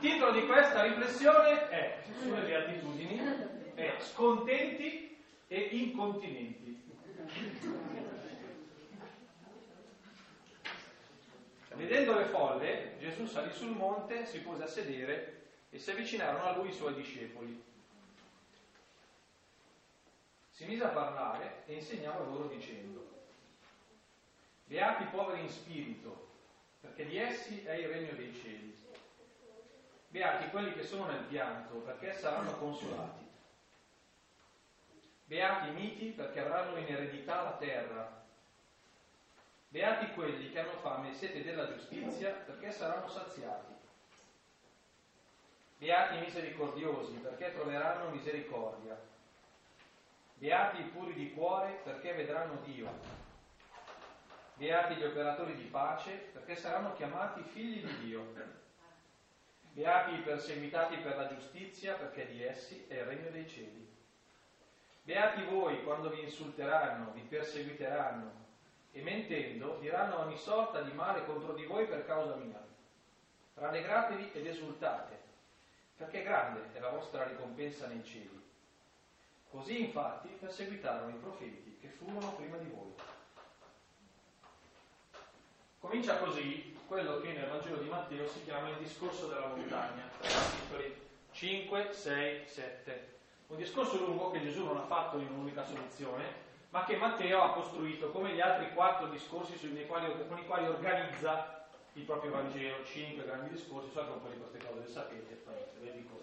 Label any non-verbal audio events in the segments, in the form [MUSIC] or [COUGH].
Il titolo di questa riflessione è, sulle beatitudini, è scontenti e incontinenti. Vedendo le folle, Gesù salì sul monte, si pose a sedere e si avvicinarono a lui i suoi discepoli. Si mise a parlare e insegnava loro dicendo, Beati i poveri in spirito, perché di essi è il regno dei cieli. Beati quelli che sono nel pianto, perché saranno consolati. Beati i miti, perché avranno in eredità la terra. Beati quelli che hanno fame e sete della giustizia, perché saranno saziati. Beati i misericordiosi, perché troveranno misericordia. Beati i puri di cuore, perché vedranno Dio. Beati gli operatori di pace, perché saranno chiamati figli di Dio. Beati i perseguitati per la giustizia, perché di essi è il regno dei cieli. Beati voi quando vi insulteranno, vi perseguiteranno e mentendo diranno ogni sorta di male contro di voi per causa mia. Rallegratevi ed esultate, perché grande è la vostra ricompensa nei cieli. Così infatti perseguitarono i profeti che furono prima di voi. Comincia così quello che nel Vangelo di Matteo si chiama il discorso della montagna, capitoli 5, 6, 7. Un discorso lungo che Gesù non ha fatto in un'unica soluzione, ma che Matteo ha costruito come gli altri quattro discorsi quali, con i quali organizza il proprio Vangelo, cinque grandi discorsi, so che un po' di queste cose le sapete, ve dico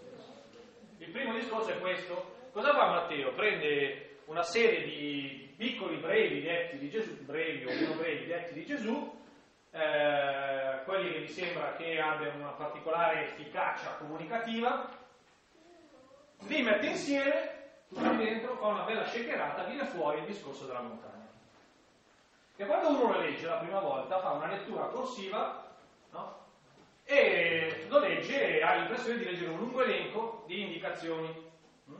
Il primo discorso è questo. Cosa fa Matteo? Prende una serie di piccoli brevi detti di Gesù, brevi o meno brevi detti di Gesù, eh, quelli che mi sembra che abbiano una particolare efficacia comunicativa, li mette insieme, tutti dentro, fa una bella shakerata, viene fuori il discorso della montagna. E quando uno lo legge la prima volta, fa una lettura corsiva, no? e lo legge e ha l'impressione di leggere un lungo elenco di indicazioni, hm?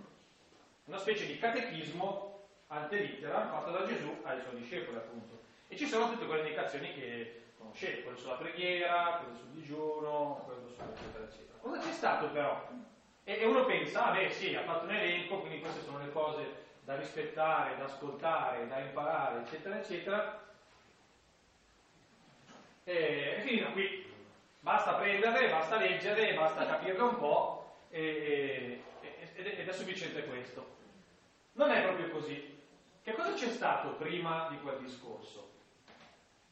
una specie di catechismo ante litteram fatto da Gesù ai suoi discepoli appunto. E ci sono tutte quelle indicazioni che conoscete, quello sulla preghiera, quello sul digiuno, quello su eccetera eccetera. Cosa c'è stato però? E, e uno pensa, ah beh sì, ha fatto un elenco, quindi queste sono le cose da rispettare, da ascoltare, da imparare, eccetera eccetera. E, e finita qui. Basta prenderle, basta leggere, basta capirle un po' e, e, ed è sufficiente questo. Non è proprio così. Che cosa c'è stato prima di quel discorso?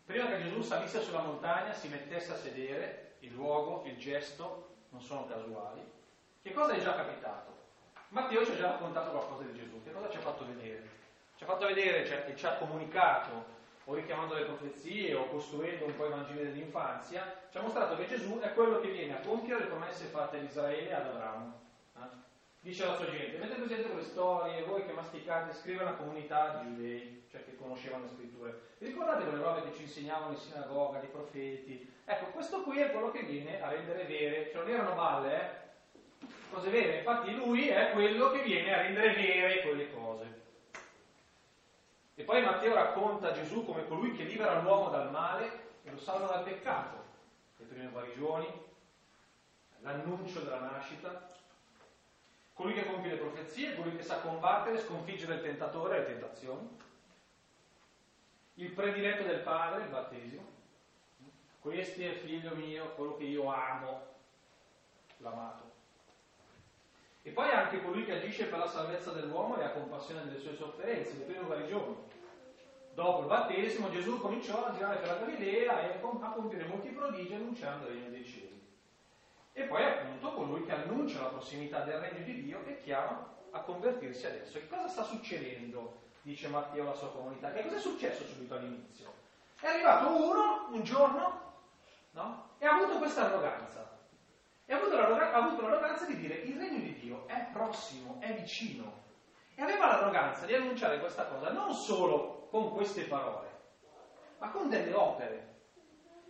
Prima che Gesù salisse sulla montagna, si mettesse a sedere, il luogo, il gesto non sono casuali. Che cosa è già capitato? Matteo ci ha già raccontato qualcosa di Gesù. Che cosa ci ha fatto vedere? Ci ha fatto vedere cioè, e ci ha comunicato, o richiamando le profezie, o costruendo un po' i Vangeli dell'infanzia, ci ha mostrato che Gesù è quello che viene a compiere le promesse fatte ad Israele e ad Abramo. Dice alla sua gente, avete presente quelle storie, voi che masticate, scrive una comunità di giudei, cioè che conoscevano le scritture. Vi ricordate quelle robe che ci insegnavano in sinagoga, di profeti? Ecco, questo qui è quello che viene a rendere vere, cioè non erano balle, eh? Cose vere, infatti lui è quello che viene a rendere vere quelle cose. E poi Matteo racconta Gesù come colui che libera l'uomo dal male e lo salva dal peccato, le prime guarigioni, l'annuncio della nascita, colui che compie le profezie, colui che sa combattere, sconfiggere il tentatore e le tentazioni, il prediletto del Padre, il battesimo, questo è il figlio mio, quello che io amo, l'amato. E poi anche colui che agisce per la salvezza dell'uomo e ha compassione delle sue sofferenze, le prime guarigioni. Dopo il battesimo Gesù cominciò a girare per la Galilea e a compiere molti prodigi annunciando il regno dei cieli. E poi appunto colui che annuncia la prossimità del regno di Dio e chiama a convertirsi adesso. Che cosa sta succedendo? Dice Matteo alla sua comunità. Che cosa è successo subito all'inizio? È arrivato uno un giorno no? e ha avuto questa arroganza. E ha avuto, ha avuto l'arroganza di dire il regno di Dio è prossimo, è vicino. E aveva l'arroganza di annunciare questa cosa non solo con queste parole, ma con delle opere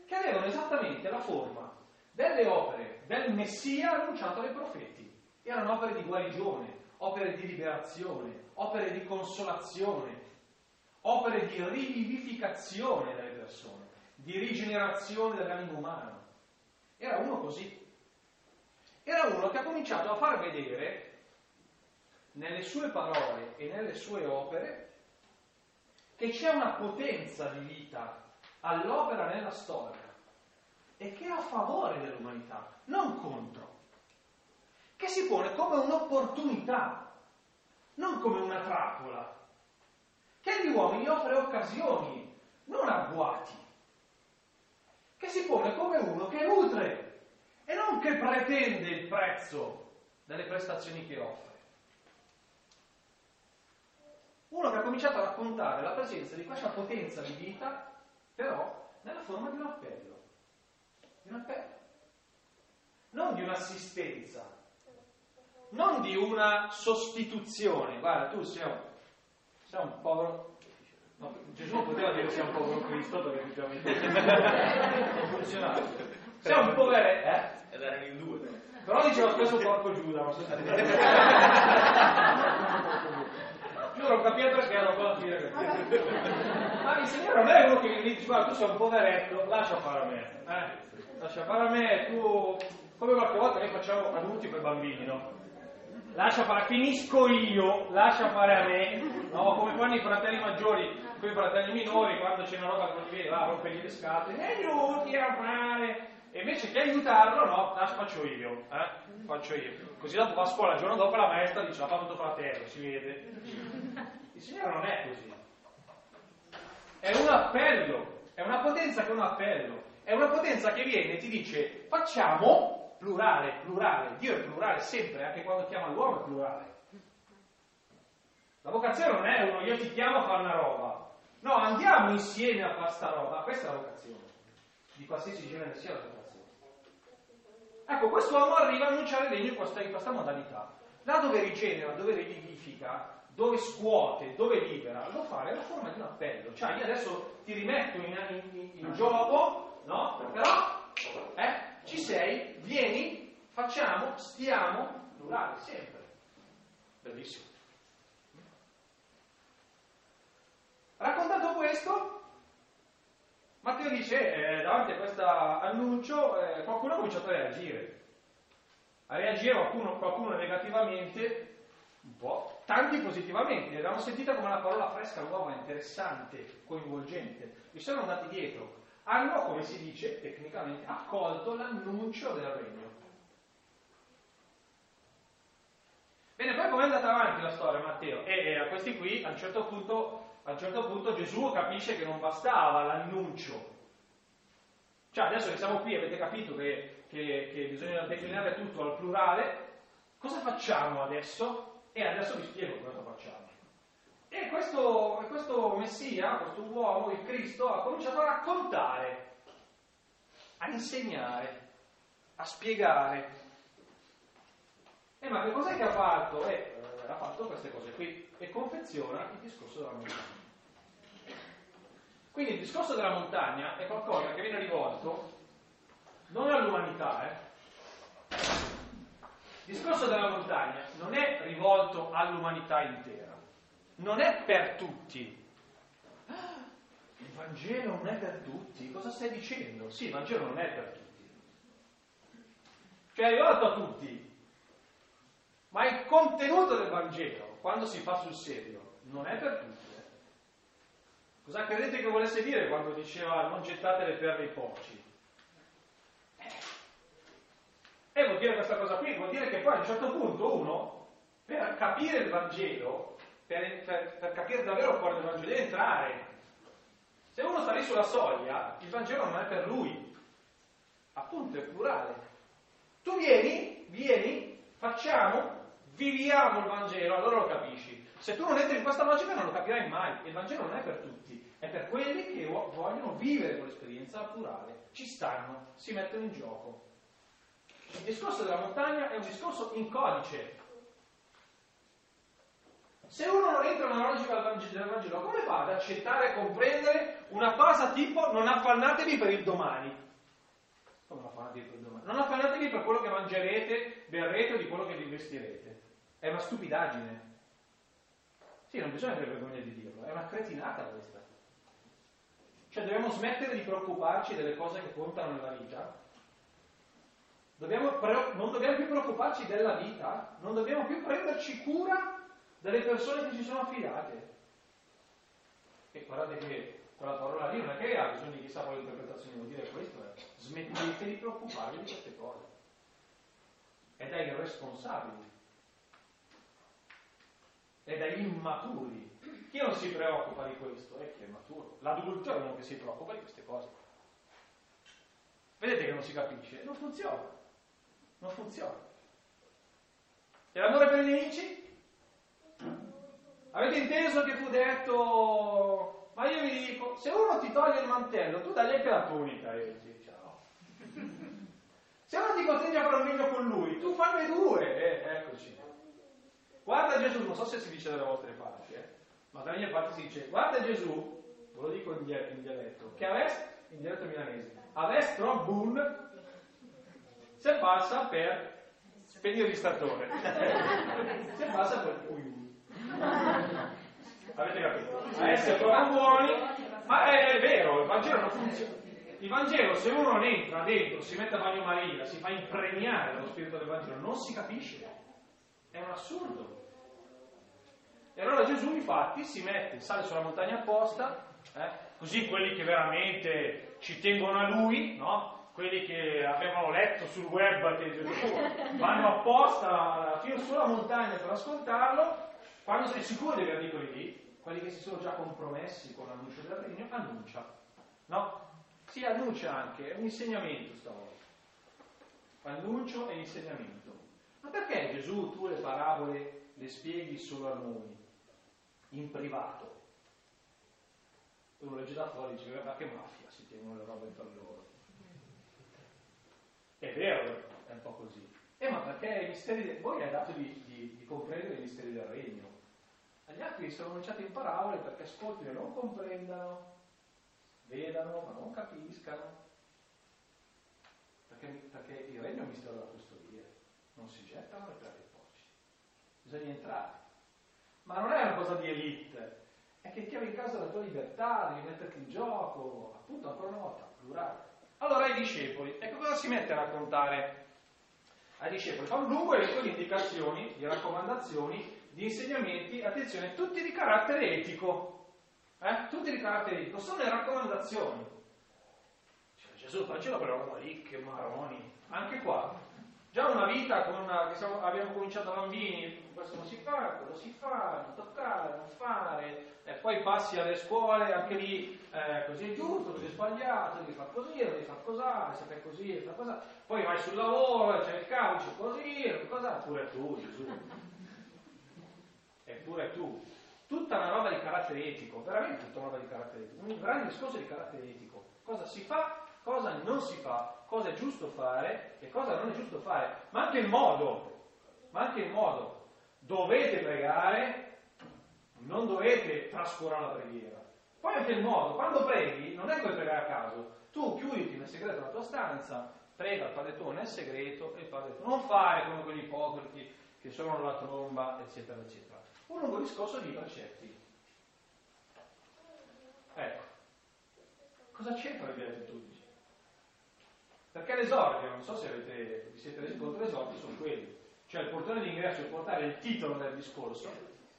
che avevano esattamente la forma delle opere del Messia annunciato ai profeti. Erano opere di guarigione, opere di liberazione, opere di consolazione, opere di rivivificazione delle persone, di rigenerazione dell'animo umano. Era uno così. Era uno che ha cominciato a far vedere nelle sue parole e nelle sue opere che c'è una potenza di vita all'opera nella storia e che è a favore dell'umanità, non contro, che si pone come un'opportunità, non come una trappola, che agli uomini offre occasioni, non agguati, che si pone come uno che nutre e non che pretende il prezzo delle prestazioni che offre. Uno che ha cominciato a raccontare la presenza di questa potenza di vita, però nella forma di un appello. Di un appello. Non di un'assistenza, non di una sostituzione. Guarda, tu sei un, sei un povero. No, Gesù non poteva dire che sei un povero Cristo perché effettivamente non funzionava. Sei un povero. Eh? Ed erano in due. Però diceva spesso porco Giuda, ma so Giuro, capite perché ero qua a dire Ma il Signore non è uno che mi dice, guarda, tu sei un poveretto, lascia fare a me. Eh? Lascia fare a me, tu... Come qualche volta noi facciamo adulti per bambini, no? Lascia fare, finisco io, lascia fare a me. No, come fanno i fratelli maggiori, con i fratelli minori, quando c'è una roba che non gli viene, va, rompegli le scatole, mi aiuti a fare. E invece che aiutarlo, no, lascia, faccio io, eh? Faccio io. Così dopo va a scuola, il giorno dopo la maestra dice, l'ha fatto tuo fratello, si vede. Il Signore non è così. È un appello, è una potenza che è un appello, è una potenza che viene e ti dice facciamo, plurale, plurale, Dio è plurale sempre, anche quando chiama l'uomo è plurale. La vocazione non è uno io ti chiamo a fare una roba, no, andiamo insieme a fare sta roba, questa è la vocazione, di qualsiasi genere sia la vocazione. Ecco, questo uomo arriva a annunciare il regno in questa, in questa modalità. Là dove rigenera, dove rivivifica, dove scuote, dove libera, lo fa nella forma di un appello. Cioè, io adesso ti rimetto in, in, in gioco, no? Però, eh, ci sei, vieni, facciamo, stiamo, plurale, sempre. Bellissimo. Raccontato questo, Matteo dice, eh, davanti a questo annuncio, eh, qualcuno ha cominciato a reagire. A reagire qualcuno, qualcuno negativamente, un po', tanti positivamente. L'abbiamo sentita come una parola fresca, nuova, interessante, coinvolgente. Mi sono andati dietro. Hanno, come si dice tecnicamente, accolto l'annuncio del regno. Bene, poi come è andata avanti la storia, Matteo? E, e a questi qui, a un certo punto, a un certo punto Gesù capisce che non bastava l'annuncio. Cioè adesso che siamo qui avete capito che, che, che bisogna declinare tutto al plurale, cosa facciamo adesso? E adesso vi spiego cosa facciamo. E questo, questo Messia, questo uomo, il Cristo, ha cominciato a raccontare, a insegnare, a spiegare. E ma che cos'è che ha fatto? Eh, ha fatto queste cose qui e confeziona il discorso della montagna. Quindi il discorso della montagna è qualcosa che viene rivolto non all'umanità, eh? Il discorso della montagna non è rivolto all'umanità intera, non è per tutti. Il Vangelo non è per tutti, cosa stai dicendo? Sì, il Vangelo non è per tutti. Cioè è rivolto a tutti, ma il contenuto del Vangelo, quando si fa sul serio, non è per tutti. Eh. Cosa credete che volesse dire quando diceva non gettate le perle ai porci? E vuol dire questa cosa qui, vuol dire che poi a un certo punto uno, per capire il Vangelo, per, per, per capire davvero cuore del Vangelo, deve entrare. Se uno sta lì sulla soglia, il Vangelo non è per lui. Appunto, è plurale. Tu vieni, vieni, facciamo, viviamo il Vangelo, allora lo capisci. Se tu non entri in questa logica non lo capirai mai. Il Vangelo non è per tutti, è per quelli che vogliono vivere quell'esperienza plurale. Ci stanno, si mettono in gioco. Il discorso della montagna è un discorso in codice. Se uno non entra nella logica del Vangelo, come fa ad accettare e comprendere una cosa tipo non affannatevi per il domani? Come non affannatevi per il domani? Non affannatevi per quello che mangerete, berrete o di quello che vi vestirete. È una stupidaggine. Sì, non bisogna avere vergogna di dirlo, è una cretinata questa. Cioè dobbiamo smettere di preoccuparci delle cose che contano nella vita Dobbiamo, non dobbiamo più preoccuparci della vita, non dobbiamo più prenderci cura delle persone che ci sono affidate. E guardate che quella parola lì non è che ha bisogno di chissà quale interpretazione vuol dire questo, è smettete di preoccuparvi di queste cose. È dai irresponsabili, è dai immaturi. Chi non si preoccupa di questo è chi è maturo. L'adulto è uno che si preoccupa di queste cose. Vedete che non si capisce? Non funziona. Non funziona. E l'amore per i nemici? Avete inteso che fu detto, ma io vi dico, se uno ti toglie il mantello, tu dagli anche la tunica, e dici, ciao. Se uno ti costringe a fare un con lui, tu fanne due, eh, eccoci. Guarda Gesù, non so se si dice dalle vostre parti, eh, ma dalle mie parti si dice, guarda Gesù, ve lo dico in, dialetto, che avesse, in dialetto milanese, troppo bun, se passa per spegnere il statore, [LAUGHS] se passa per ui Avete capito? A essere troppo buoni, ma è, è vero, il Vangelo non funziona. Il Vangelo, se uno non entra dentro, si mette a bagnomaria, si fa impregnare dallo spirito del Vangelo, non si capisce. È un assurdo. E allora Gesù, infatti, si mette, sale sulla montagna apposta, eh, così quelli che veramente ci tengono a lui, no? quelli che avevano letto sul web che [LAUGHS] Gesù vanno apposta fino sulla montagna per ascoltarlo, quando sei sicuro degli articoli lì, quelli che si sono già compromessi con l'annuncio del regno, annuncia. No? Si annuncia anche, è un insegnamento stavolta. Annuncio e insegnamento. Ma perché Gesù tu le parabole le spieghi solo a noi, in privato? Uno legge da fuori e dice, ma che mafia si tengono le robe per loro. È vero, è un po' così. Eh, ma perché i misteri, voi hai dato di, di, di comprendere i misteri del regno. Agli altri sono annunciati in parabole perché ascoltino e non comprendano, vedano ma non capiscano. Perché, perché il regno è un mistero da custodire, non si gettano le perle porci. Bisogna entrare. Ma non è una cosa di elite, è che chiavi in casa la tua libertà, devi metterti in gioco, appunto ancora una volta, plurale. Allora ai discepoli, ecco cosa si mette a raccontare ai discepoli? Fa un lungo elenco di indicazioni, di raccomandazioni di insegnamenti, attenzione, tutti di carattere etico. Eh? Tutti di carattere etico, sono le raccomandazioni. Cioè, Gesù faceva quella roba lì, che maroni. Anche qua, già una vita con una, che siamo, abbiamo cominciato da bambini, questo non si fa, quello si fa, non toccare, non fare, e poi passi alle scuole, anche lì eh, così è giusto, così è sbagliato, devi fare così, devi fare così, se fai così, fare così, poi vai sul lavoro, c'è il calcio, così, cosa, pure tu, Gesù eppure tu. Tutta una roba di carattere etico, veramente tutta una roba di carattere etico, un grande discorso di carattere etico. Cosa si fa, cosa non si fa, cosa è giusto fare e cosa non è giusto fare, ma anche il modo, ma anche il modo. Dovete pregare, non dovete trascurare la preghiera. Poi anche il modo, quando preghi non è come pregare a caso, tu chiuditi nel segreto della tua stanza, prega il Padre tuo nel segreto e il Padre. Non fare come quegli ipocriti che suonano la tromba, eccetera, eccetera un lungo discorso di precetti. Ecco, cosa c'entra le beatitudini? Perché l'esordio, non so se avete, vi siete resi conto, l'esordio sono quelli. Cioè il portone d'ingresso è portare il titolo del discorso,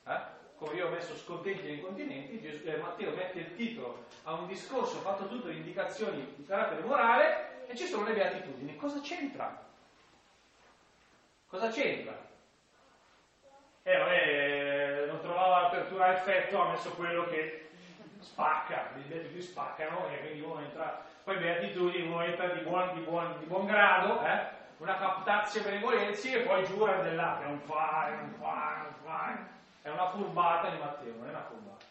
eh? come io ho messo scontenti e incontinenti, Gesù, eh, Matteo mette il titolo a un discorso fatto tutto di indicazioni di carattere morale e ci sono le beatitudini. Cosa c'entra? Cosa c'entra? Eh, vabbè, l'apertura a effetto, ha messo quello che spacca, i beatitudini spaccano e quindi uno entra, poi beatitudini uno entra di buon, di buon, di buon grado, eh? una captazio benevolenzi e poi giura dell'A che non fare, non non fare. È una furbata di Matteo, non è una furbata.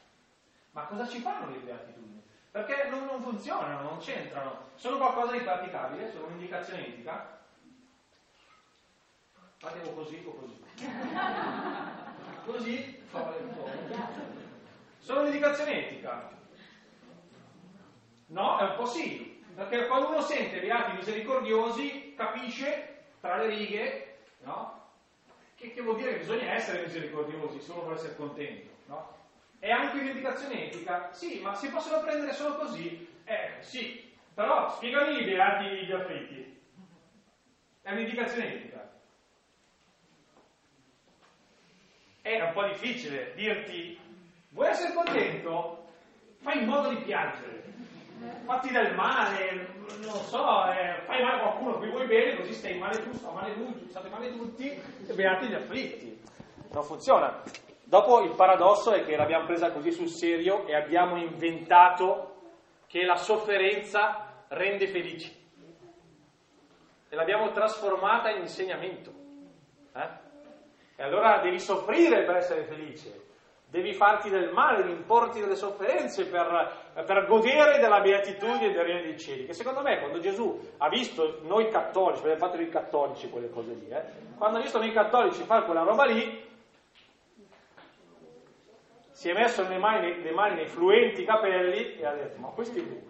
Ma cosa ci fanno le beatitudini? Perché non, non funzionano, non c'entrano, sono qualcosa di praticabile, sono un'indicazione etica. Fatevo così o così. [LAUGHS] Così Sono un'indicazione etica. No, è un po' sì, perché quando uno sente atti misericordiosi capisce tra le righe no? che, che, vuol dire che bisogna essere misericordiosi solo per essere contento. No? È anche un'indicazione etica? Sì, ma si possono prendere solo così? Eh, sì, però spiegami i beati gli affetti. È un'indicazione etica. È un po' difficile dirti, vuoi essere contento? Fai in modo di piangere. Fatti del male, non so, eh, fai male a qualcuno, qui vuoi bene, così stai male tu, sta male lui, state male tutti, e beati gli afflitti. Non funziona. Dopo il paradosso è che l'abbiamo presa così sul serio e abbiamo inventato che la sofferenza rende felici. E l'abbiamo trasformata in insegnamento. Eh? Allora devi soffrire per essere felice, devi farti del male, devi importi delle sofferenze per, per godere della beatitudine del regno dei cieli. Che secondo me quando Gesù ha visto noi cattolici, perché fatto i cattolici quelle cose lì, eh? quando ha visto noi cattolici fare quella roba lì, si è messo le mani, le mani nei fluenti capelli e ha detto, ma questi qui,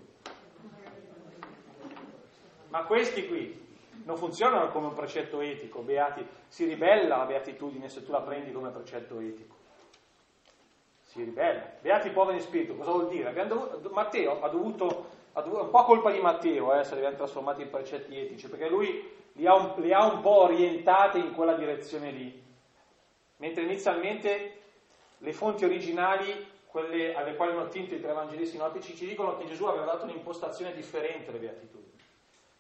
ma questi qui non funzionano come un precetto etico, beati, si ribella la beatitudine se tu la prendi come precetto etico. Si ribella. Beati poveri in spirito, cosa vuol dire? Dovuto, Matteo ha dovuto, ha dovuto, un po' colpa di Matteo eh, se li abbiamo trasformati in precetti etici, perché lui li ha, un, li ha un po' orientate in quella direzione lì. Mentre inizialmente le fonti originali, quelle alle quali hanno attinto i tre evangelisti sinottici, ci dicono che Gesù aveva dato un'impostazione differente alle beatitudini.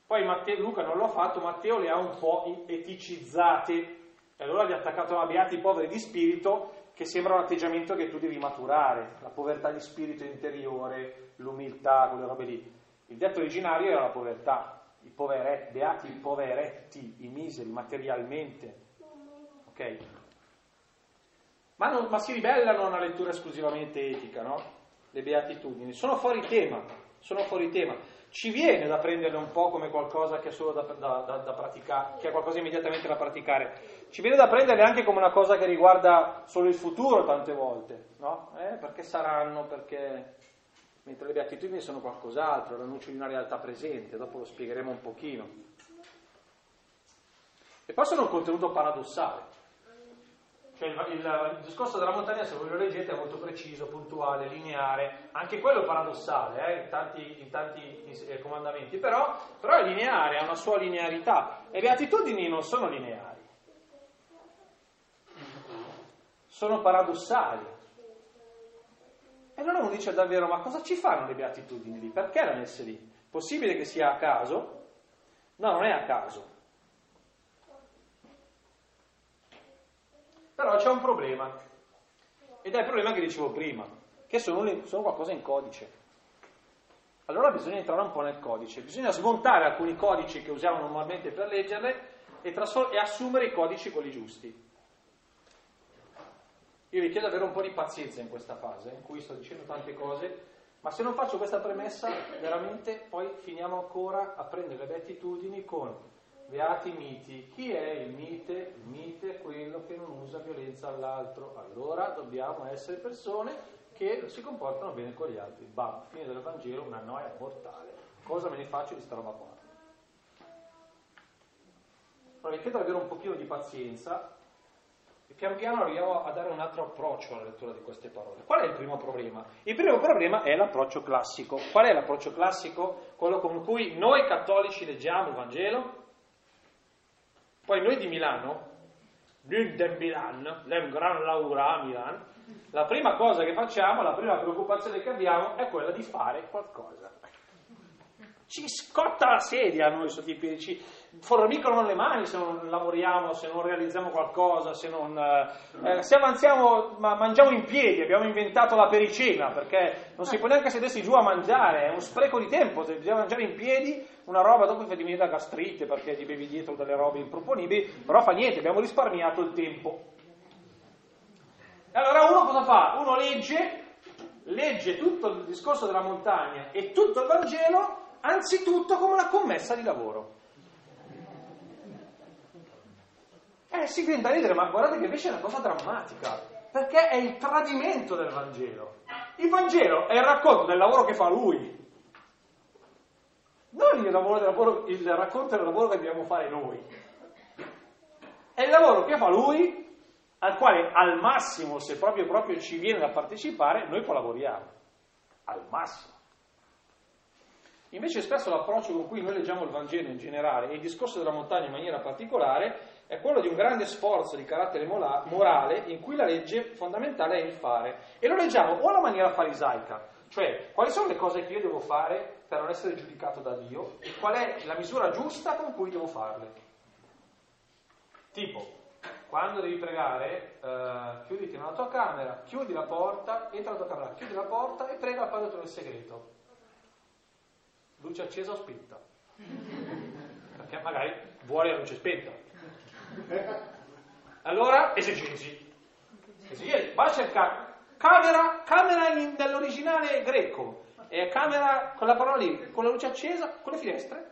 Poi Matteo, Luca non l'ha fatto, Matteo le ha un po' eticizzate e allora gli ha attaccato a beati poveri di spirito che sembra un atteggiamento che tu devi maturare, la povertà di spirito interiore, l'umiltà, quelle robe lì. Il detto originario era la povertà, i poveretti, beati i poveretti, i miseri, materialmente. Ok? Ma, non, ma, si ribellano a una lettura esclusivamente etica, no? Le beatitudini. Sono fuori tema, sono fuori tema. Ci viene da prenderle un po' come qualcosa che è solo da, da, da, da praticare, che è qualcosa immediatamente da praticare. Ci viene da prenderle anche come una cosa che riguarda solo il futuro tante volte, no? Eh, perché saranno, perché... Mentre le beatitudini sono qualcos'altro, l'annuncio di una realtà presente, dopo lo spiegheremo un pochino. E poi sono un contenuto paradossale. Cioè il, il, il, discorso della montagna, se voi lo leggete, è molto preciso, puntuale, lineare, anche quello paradossale eh, in tanti, in tanti eh, comandamenti, però, però, è lineare, ha una sua linearità. Le attitudini non sono lineari, sono paradossali. E allora uno dice davvero, ma cosa ci fanno le beatitudini lì? Perché le messe lì? Possibile che sia a caso? No, non è a caso. Però c'è un problema, ed è il problema che dicevo prima, che sono, sono qualcosa in codice. Allora bisogna entrare un po' nel codice, bisogna smontare alcuni codici che usiamo normalmente per leggerle e, trasfor- e assumere i codici quelli giusti. Io vi chiedo di avere un po' di pazienza in questa fase, in cui sto dicendo tante cose, ma se non faccio questa premessa, veramente poi finiamo ancora a prendere le beatitudini con beati miti. Chi è il mite? Il mite è quello che non usa violenza all'altro. Allora dobbiamo essere persone che si comportano bene con gli altri. Bam, fine del Vangelo, una noia mortale. Cosa me ne faccio di sta roba qua? Allora vi chiedo di avere un pochino di pazienza e pian piano arriviamo a dare un altro approccio alla lettura di queste parole. Qual è il primo problema? Il primo problema è l'approccio classico. Qual è l'approccio classico? Quello con cui noi cattolici leggiamo il Vangelo? Poi noi di Milano, Lune de Milan, l'Em Gran Laura a Milan, la prima cosa che facciamo, la prima preoccupazione che abbiamo è quella di fare qualcosa. Ci scotta la sedia noi sotto i piedi, ci formicano le mani se non lavoriamo, se non realizziamo qualcosa, se non... Eh, se avanziamo, ma mangiamo in piedi, abbiamo inventato la pericena, perché non si può neanche sedersi giù a mangiare, è uno spreco di tempo, se bisogna mangiare in piedi una roba dopo ti venire la gastrite perché ti bevi dietro delle robe improponibili, però fa niente, abbiamo risparmiato il tempo. Allora uno cosa fa? Uno legge, legge tutto il discorso della montagna e tutto il Vangelo, anzitutto come una commessa di lavoro. Eh, si viene da ridere, ma guardate che invece è una cosa drammatica, perché è il tradimento del Vangelo. Il Vangelo è il racconto del lavoro che fa lui, non il, lavoro del lavoro, il racconto del lavoro che dobbiamo fare noi. È il lavoro che fa lui, al quale al massimo, se proprio, proprio ci viene da partecipare, noi collaboriamo. Al massimo. Invece spesso l'approccio con cui noi leggiamo il Vangelo in generale e il discorso della montagna in maniera particolare è quello di un grande sforzo di carattere morale in cui la legge fondamentale è il fare. E lo leggiamo o alla maniera farisaica, cioè quali sono le cose che io devo fare per non essere giudicato da Dio e qual è la misura giusta con cui devo farle. Tipo, quando devi pregare, eh, chiuditi nella tua camera, chiudi la porta, entra nella tua camera, chiudi la porta e prega al Padre tuo nel segreto. Luce accesa o spenta? Perché magari vuole la luce spenta. Allora, esegesi. Esegesi, va a cercare camera, camera nell'originale greco, e camera con la parola lì, con la luce accesa, con le finestre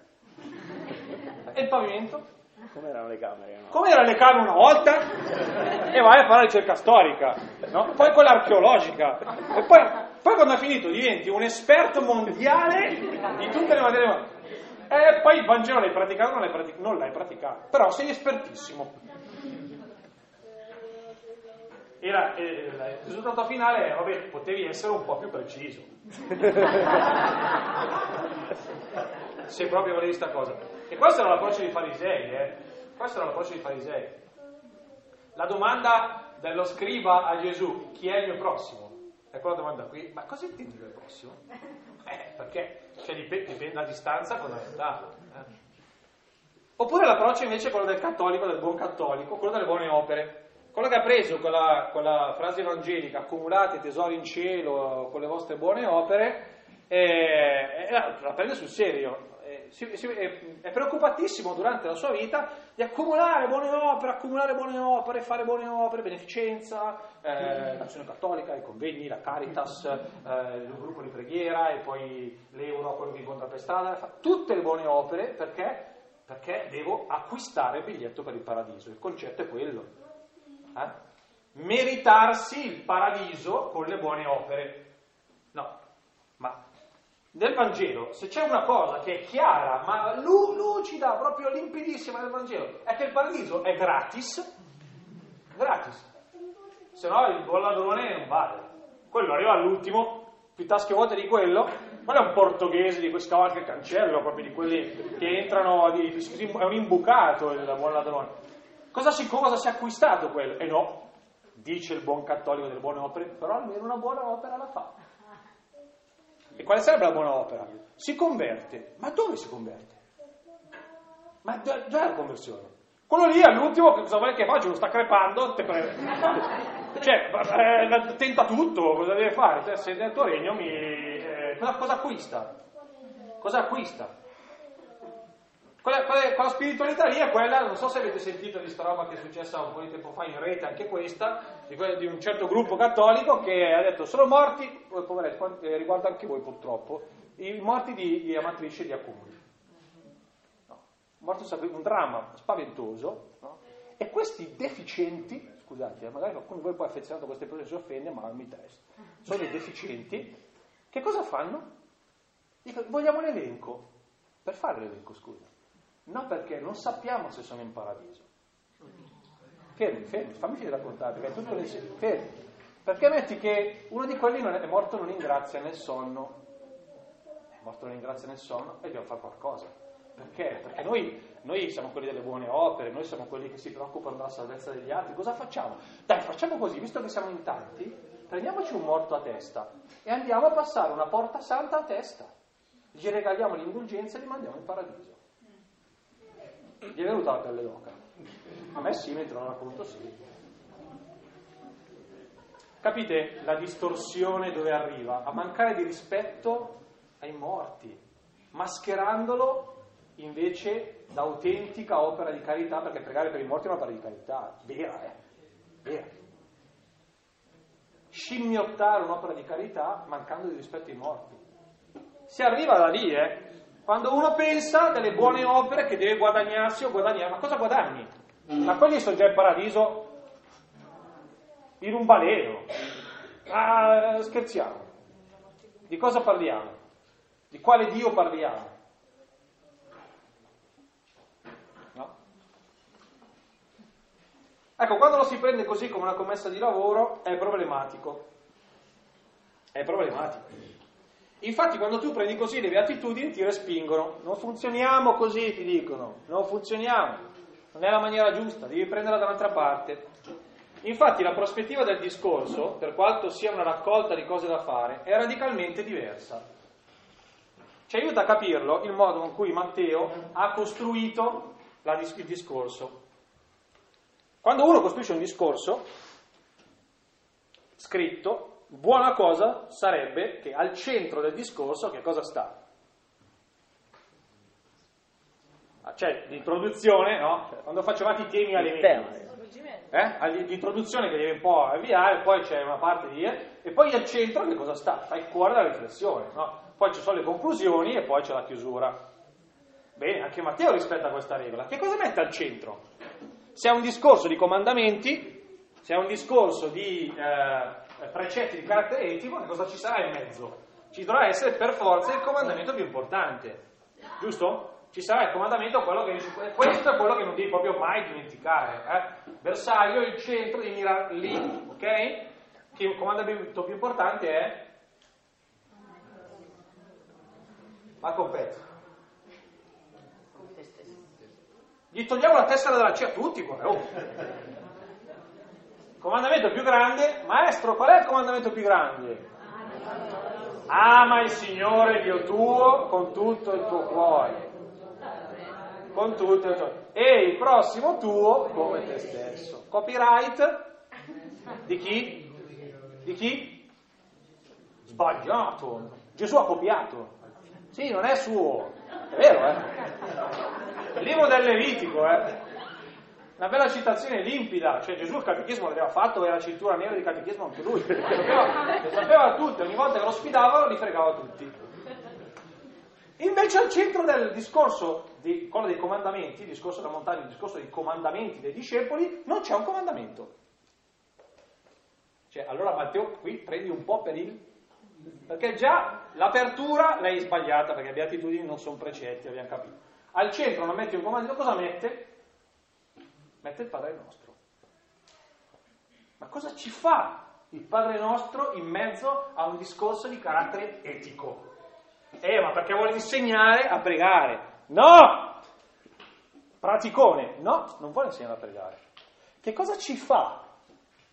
e il pavimento. Come erano le camere? No? Come erano le camere una volta? E vai a fare ricerca storica, no? poi quella archeologica, e poi, poi quando hai finito diventi un esperto mondiale di tutte le materie. E poi il Vangelo l'hai praticato o non l'hai praticato? Non l'hai praticato, però sei espertissimo. Era, eh, il risultato finale è, vabbè, potevi essere un po' più preciso. [LAUGHS] Se proprio volevi sta cosa. E questo era l'approccio dei farisei, eh? Questo era l'approccio dei farisei. La domanda dello scriba a Gesù, chi è il mio prossimo? È quella domanda qui, ma cosa intendi del prossimo? Eh, perché cioè, dipende, dipende dalla distanza fondamentale. Eh? Oppure l'approccio invece è quello del cattolico, del buon cattolico, quello delle buone opere. Quello che ha preso con la, con la frase evangelica, accumulate tesori in cielo con le vostre buone opere, eh, la prende sul serio. Eh, si, si, è, è preoccupatissimo durante la sua vita di accumulare buone opere, accumulare buone opere, fare buone opere, beneficenza, eh, l'azione cattolica, i convegni, la Caritas, eh, il gruppo di preghiera e poi l'euro, quello che incontra per strada, tutte le buone opere perché? Perché devo acquistare il biglietto per il paradiso. Il concetto è quello eh? meritarsi il paradiso con le buone opere. No, ma nel Vangelo, se c'è una cosa che è chiara, ma lucida, proprio limpidissima nel Vangelo, è che il paradiso è gratis, gratis. Se no il bolladrone non vale. Quello arriva all'ultimo, più tasche vuote di quello, non è un portoghese di cui scavalca il cancello, proprio di quelli che entrano, è un imbucato il buon ladrone. Cosa si, cosa si è acquistato quello? E eh no, dice il buon cattolico delle buone opere, però almeno una buona opera la fa. E quale sarebbe la buona opera? Si converte. Ma dove si converte? Ma dov'è la conversione? Quello lì all'ultimo cosa vuoi che faccia? Lo sta crepando? [LAUGHS] Cioè, eh, tenta tutto, cosa deve fare? Cioè, se nel tuo regno mi... Eh, cosa, cosa acquista? Cosa acquista? Quella, quella, quella, spiritualità lì è quella, non so se avete sentito di questa roba che è successa un po' di tempo fa in rete, anche questa, di, di un certo gruppo cattolico che ha detto sono morti, oh, eh, riguarda anche voi purtroppo, i morti di, di amatrice di accumuli. No. Morto un dramma spaventoso, no? e questi deficienti, scusate, eh, magari qualcuno di voi poi affezionato a queste persone si offende, ma non mi interessa, sono dei deficienti, che cosa fanno? Dico, vogliamo l'elenco. Per fare l'elenco, scusa. No, perché non sappiamo se sono in paradiso. Fermi, fermi, fammi finire raccontare, perché è tutto nel fermi. Perché metti che uno di quelli è morto non in grazia nel sonno, è morto non in grazia nel sonno e dobbiamo fare qualcosa. Perché? Perché noi, noi, siamo quelli delle buone opere, noi siamo quelli che si preoccupano della salvezza degli altri. Cosa facciamo? Dai, facciamo così, visto che siamo in tanti, prendiamoci un morto a testa e andiamo a passare una porta santa a testa. Gli regaliamo l'indulgenza e li mandiamo in paradiso. Gli è venuta la pelle d'oca. A me sì, mentre lo racconto sì. Capite la distorsione dove arriva? A mancare di rispetto ai morti, mascherandolo invece da autentica opera di carità, perché pregare per i morti è un'opera di carità, vera, eh? Vera. Scimmiottare un'opera di carità mancando di rispetto ai morti. Si arriva da lì, eh? Quando uno pensa delle buone opere che deve guadagnarsi o guadagnare, ma cosa guadagni? Ma quelli sono già in paradiso in un baleno. Ah, scherziamo. Di cosa parliamo? Di quale Dio parliamo? No? Ecco, quando lo si prende così come una commessa di lavoro è problematico. È problematico. Infatti quando tu prendi così le beatitudini ti respingono, non funzioniamo così, ti dicono, non funzioniamo, non è la maniera giusta, devi prenderla da un'altra parte. Infatti la prospettiva del discorso, per quanto sia una raccolta di cose da fare, è radicalmente diversa. Ci aiuta a capirlo il modo con cui Matteo ha costruito la, il discorso. Quando uno costruisce un discorso scritto, buona cosa sarebbe che al centro del discorso che cosa sta? C'è l'introduzione, no? Cioè, quando facevate i temi alle medie, eh? l'introduzione che devi un po' avviare, poi c'è una parte di... e poi al centro che cosa sta? Sta il cuore della riflessione, no? Poi ci sono le conclusioni e poi c'è la chiusura. Bene, anche Matteo rispetta questa regola. Che cosa mette al centro? Se è un discorso di comandamenti, se è un discorso di eh, precetti di carattere etico, che cosa ci sarà in mezzo? Ci dovrà essere per forza il comandamento più importante, giusto? Ci sarà il comandamento, quello che, questo è quello che non devi proprio mai dimenticare. Eh? Bersaglio, il centro, di mirare lì, ok? Che il comandamento più importante è... Ma completo. Gli togliamo la tessera dalla C a tutti qua. Oh. Comandamento più grande, maestro, qual è il comandamento più grande? Ama il Signore Dio tuo con tutto il tuo cuore. Con tutto il tuo E il prossimo tuo come te stesso. Copyright di chi? Di chi? Sbagliato. Gesù ha copiato. Sì, non è suo. È vero, eh? Il libro del Levitico, eh? Una bella citazione limpida, cioè Gesù il catechismo l'aveva fatto, era la cintura nera di catechismo anche lui, lo sapeva, lo sapeva tutti, ogni volta che lo sfidavano li fregava tutti. Invece al centro del discorso, di, quello dei comandamenti, il discorso della montagna, il discorso dei comandamenti dei discepoli, non c'è un comandamento. Cioè, allora Matteo qui prendi un po' per il... Perché già l'apertura l'hai sbagliata, perché le beatitudini non sono precetti, abbiamo capito. Al centro non mette un comando, cosa mette? Mette il Padre nostro. Ma cosa ci fa il Padre nostro in mezzo a un discorso di carattere etico? Eh, ma perché vuole insegnare a pregare? No! Praticone? No, non vuole insegnare a pregare. Che cosa ci fa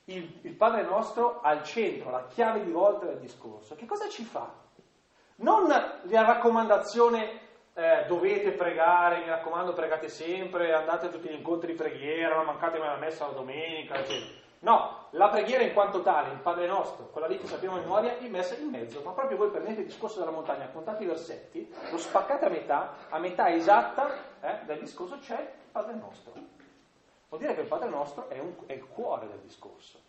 il, il Padre nostro al centro, la chiave di volta del discorso? Che cosa ci fa? Non la raccomandazione eh, dovete pregare, mi raccomando pregate sempre, andate a tutti gli incontri di preghiera, non mancate mai la messa la domenica, eccetera. No, la preghiera in quanto tale, il Padre nostro, quella lì che sappiamo a memoria, è messa in mezzo, ma proprio voi prendete il discorso della montagna, contate i versetti, lo spaccate a metà, a metà esatta eh, del discorso c'è il Padre nostro. Vuol dire che il Padre nostro è, un, è il cuore del discorso.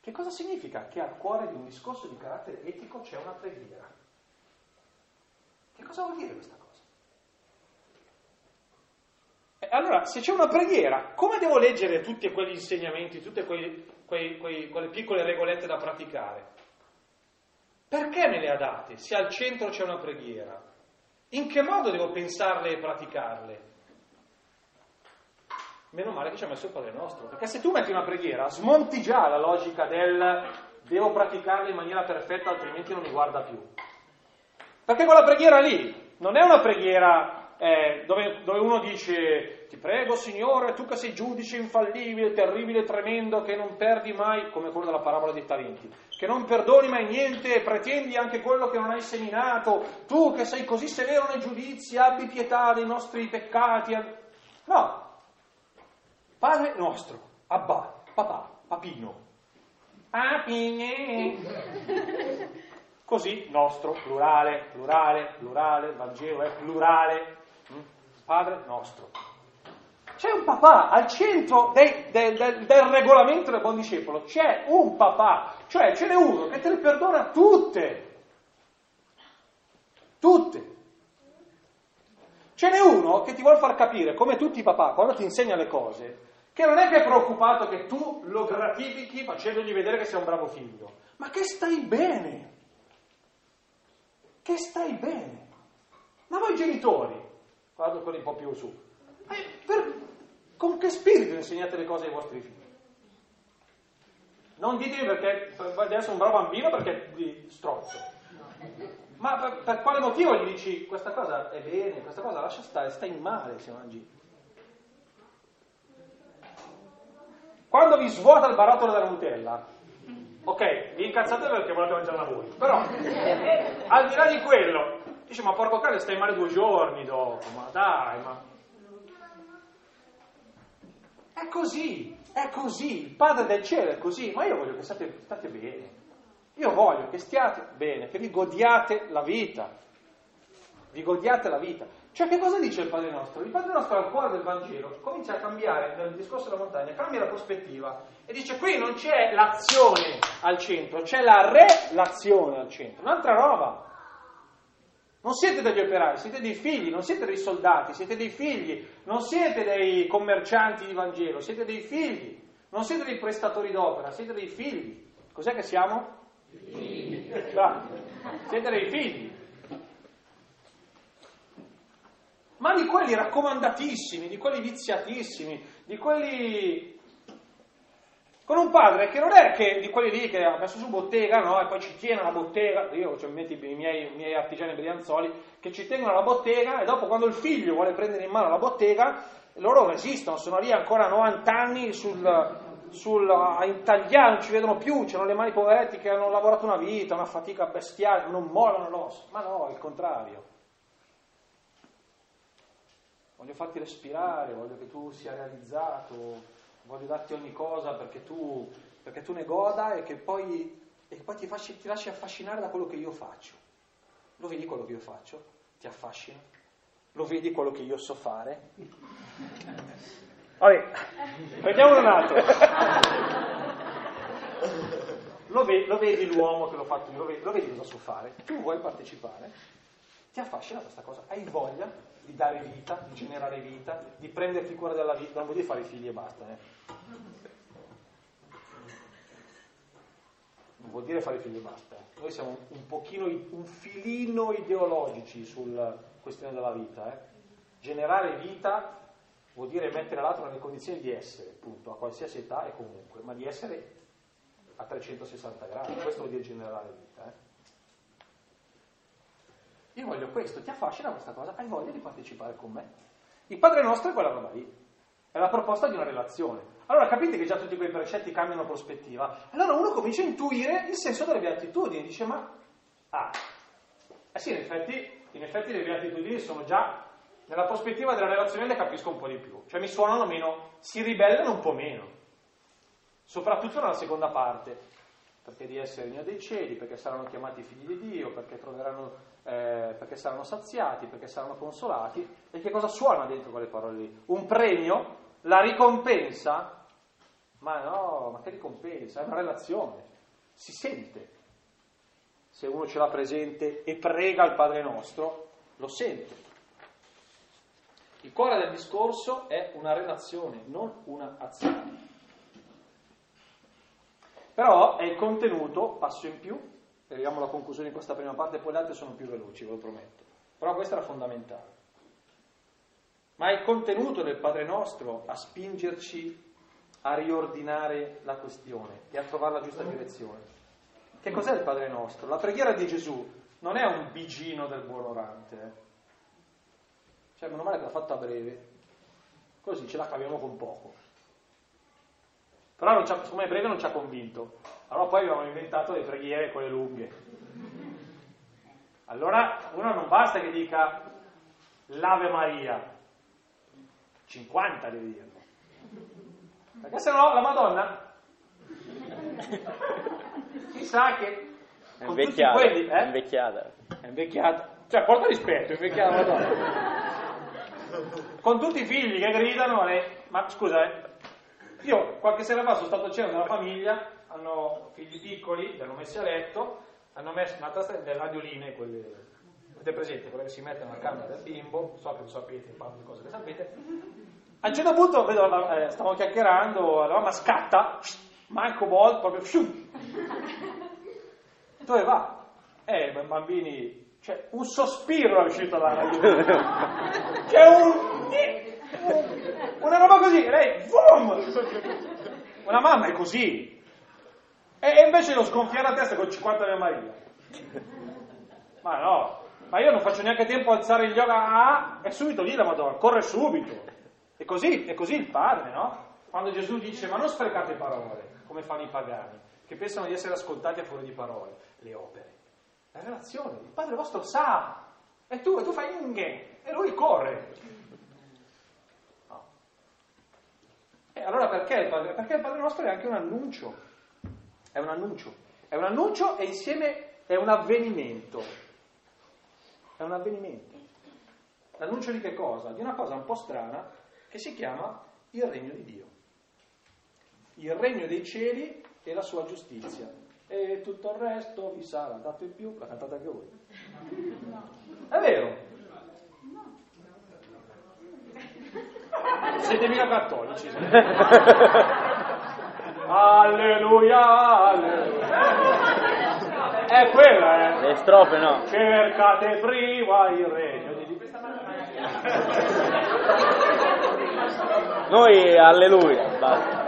Che cosa significa che al cuore di un discorso di carattere etico c'è una preghiera? Che cosa vuol dire questa cosa? E allora, se c'è una preghiera, come devo leggere tutti quegli insegnamenti, tutte quei, quei, quei, quelle piccole regolette da praticare? Perché me le ha date se al centro c'è una preghiera? In che modo devo pensarle e praticarle? Meno male che ci ha messo il Padre nostro, perché se tu metti una preghiera, smonti già la logica del devo praticarla in maniera perfetta, altrimenti non mi guarda più. Perché quella preghiera lì non è una preghiera eh, dove, dove, uno dice ti prego Signore, tu che sei giudice infallibile, terribile, tremendo, che non perdi mai, come quello della parabola dei talenti, che non perdoni mai niente e pretendi anche quello che non hai seminato, tu che sei così severo nei giudizi, abbi pietà dei nostri peccati. No, Padre nostro, Abba, papà, papino. Papine. [LAUGHS] Così nostro, plurale, plurale, plurale, Vangelo è plurale, mm? Padre nostro. C'è un papà al centro dei, del, del, del, regolamento del buon discepolo, c'è un papà, cioè ce n'è uno che te le perdona tutte, tutte. Ce n'è uno che ti vuole far capire, come tutti i papà, quando ti insegna le cose, che non è che è preoccupato che tu lo gratifichi facendogli vedere che sei un bravo figlio, ma che stai bene che stai bene. Ma voi genitori, guardo quelli un po' più su, eh, per, con che spirito insegnate le cose ai vostri figli? Non ditemi perché adesso un bravo bambino perché vi strozzo. Ma per, per, quale motivo gli dici questa cosa è bene, questa cosa lascia stare, stai male se mangi? Quando vi svuota il barattolo della Nutella, ok, vi incazzate perché volete mangiarla voi, però al di là di quello, dice ma porco cane stai male due giorni dopo, ma dai, ma... È così, è così, il Padre del cielo è così, ma io voglio che state, state bene, io voglio che stiate bene, che vi godiate la vita, vi godiate la vita. Cioè che cosa dice il Padre nostro? Il Padre nostro al cuore del Vangelo comincia a cambiare nel discorso della montagna, cambia la prospettiva e dice qui non c'è l'azione al centro, c'è la relazione al centro, un'altra roba. Non siete degli operai, siete dei figli, non siete dei soldati, siete dei figli, non siete dei commercianti di Vangelo, siete dei figli, non siete dei prestatori d'opera, siete dei figli. Cos'è che siamo? Figli. Siete dei figli. Ma di quelli raccomandatissimi, di quelli viziatissimi, di quelli con un padre che non è che di quelli lì che ha messo su bottega, no? E poi ci tiene la bottega, io cioè, i miei, i miei artigiani brianzoli che ci tengono la bottega e dopo quando il figlio vuole prendere in mano la bottega, loro resistono, sono lì ancora 90 anni sul, sul, a intagliare, non ci vedono più, c'hanno le mani poveretti che hanno lavorato una vita, una fatica bestiale, non mollano l'osso, ma no, il contrario voglio farti respirare, voglio che tu sia realizzato, voglio darti ogni cosa perché tu, perché tu ne goda e che poi, e poi ti, fasci, ti lasci affascinare da quello che io faccio. Lo vedi quello che io faccio? Ti affascina? Lo vedi quello che io so fare? [LAUGHS] Vabbè, vediamo un altro. Lo vedi, lo vedi, l'uomo che l'ho fatto lo vedi, lo vedi cosa so fare? Tu vuoi partecipare? Ti affascina questa cosa? Hai voglia? di dare vita, di generare vita, di prenderti cura della vita, non vuol dire fare figli e basta. Eh. Non vuol dire fare figli e basta. Noi siamo un pochino, un filino ideologici sulla questione della vita. Eh. Generare vita vuol dire mettere l'altro nelle condizioni di essere, appunto, a qualsiasi età e comunque, ma di essere a 360 gradi. Questo vuol dire generare vita. Eh. Io voglio questo, ti affascina questa cosa? Hai voglia di partecipare con me? Il Padre nostro è quella roba lì, è la proposta di una relazione. Allora capite che già tutti quei precetti cambiano prospettiva? Allora uno comincia a intuire il senso delle beatitudini, dice ma, ah, eh sì, in effetti, in effetti le beatitudini sono già, nella prospettiva della relazione le capisco un po' di più, cioè mi suonano meno, si ribellano un po' meno, soprattutto nella seconda parte, perché di essere Dio dei cieli, perché saranno chiamati figli di Dio, perché troveranno eh, perché saranno saziati, perché saranno consolati. E che cosa suona dentro quelle parole lì? Un premio? La ricompensa? Ma no, ma che ricompensa? È una relazione, si sente. Se uno ce l'ha presente e prega il Padre nostro, lo sente. Il cuore del discorso è una relazione, non una azione. Però è il contenuto, passo in più, arriviamo alla conclusione di questa prima parte, poi le altre sono più veloci, ve lo prometto. Però questa era fondamentale. Ma è il contenuto del Padre nostro a spingerci a riordinare la questione e a trovare la giusta direzione. Che cos'è il Padre nostro? La preghiera di Gesù non è un bigino del buon orante. Eh? Cioè, meno male che l'ha fatta breve, così ce la caviamo con poco. Però non siccome è breve non ci ha convinto. Allora poi abbiamo inventato le preghiere quelle lunghe. Allora uno non basta che dica l'Ave Maria, 50 devi dirlo. Perché se no la Madonna chissà che è invecchiata, quelli, eh? è invecchiata. È invecchiata. Cioè, porta rispetto, è invecchiata la Madonna. Con tutti i figli che gridano, lei... ma scusa, eh, io qualche sera fa sono stato a cena della famiglia, hanno figli piccoli, li hanno messi a letto, hanno messo una tasta delle radioline, quelle, avete presente, quelle che si mettono nella camera del bimbo, so che lo sapete, parlo di cose che sapete. A un certo punto vedo, eh, stavamo chiacchierando, la mamma scatta, manco Bolt, proprio fium. Dove va? Eh, bambini, cioè un sospiro è uscito dalla radio. C'è un una roba così, lei, boom! Una mamma è così. E, invece lo sgonfia la testa con 50 Ave Maria. Ma no, ma io non faccio neanche tempo a alzare il yoga, ah, è subito lì la Madonna, corre subito. E così, è così il Padre, no? Quando Gesù dice, ma non sprecate parole, come fanno i pagani, che pensano di essere ascoltati a fuori di parole, le opere. La relazione, il Padre vostro sa, e tu, e tu fai inghe, e lui corre. No. E allora perché il Padre? Perché il Padre nostro è anche un annuncio, è un annuncio, è un annuncio e insieme è un avvenimento, è un avvenimento. L'annuncio di che cosa? Di una cosa un po' strana che si chiama il regno di Dio. Il regno dei cieli e la sua giustizia. E tutto il resto vi sarà dato in più, la cantate anche voi. È vero. Siete mica cattolici. [LAUGHS] alleluia, alleluia. È quella, eh. Le strofe no. Cercate prima il regno di. Noi alleluia, basta.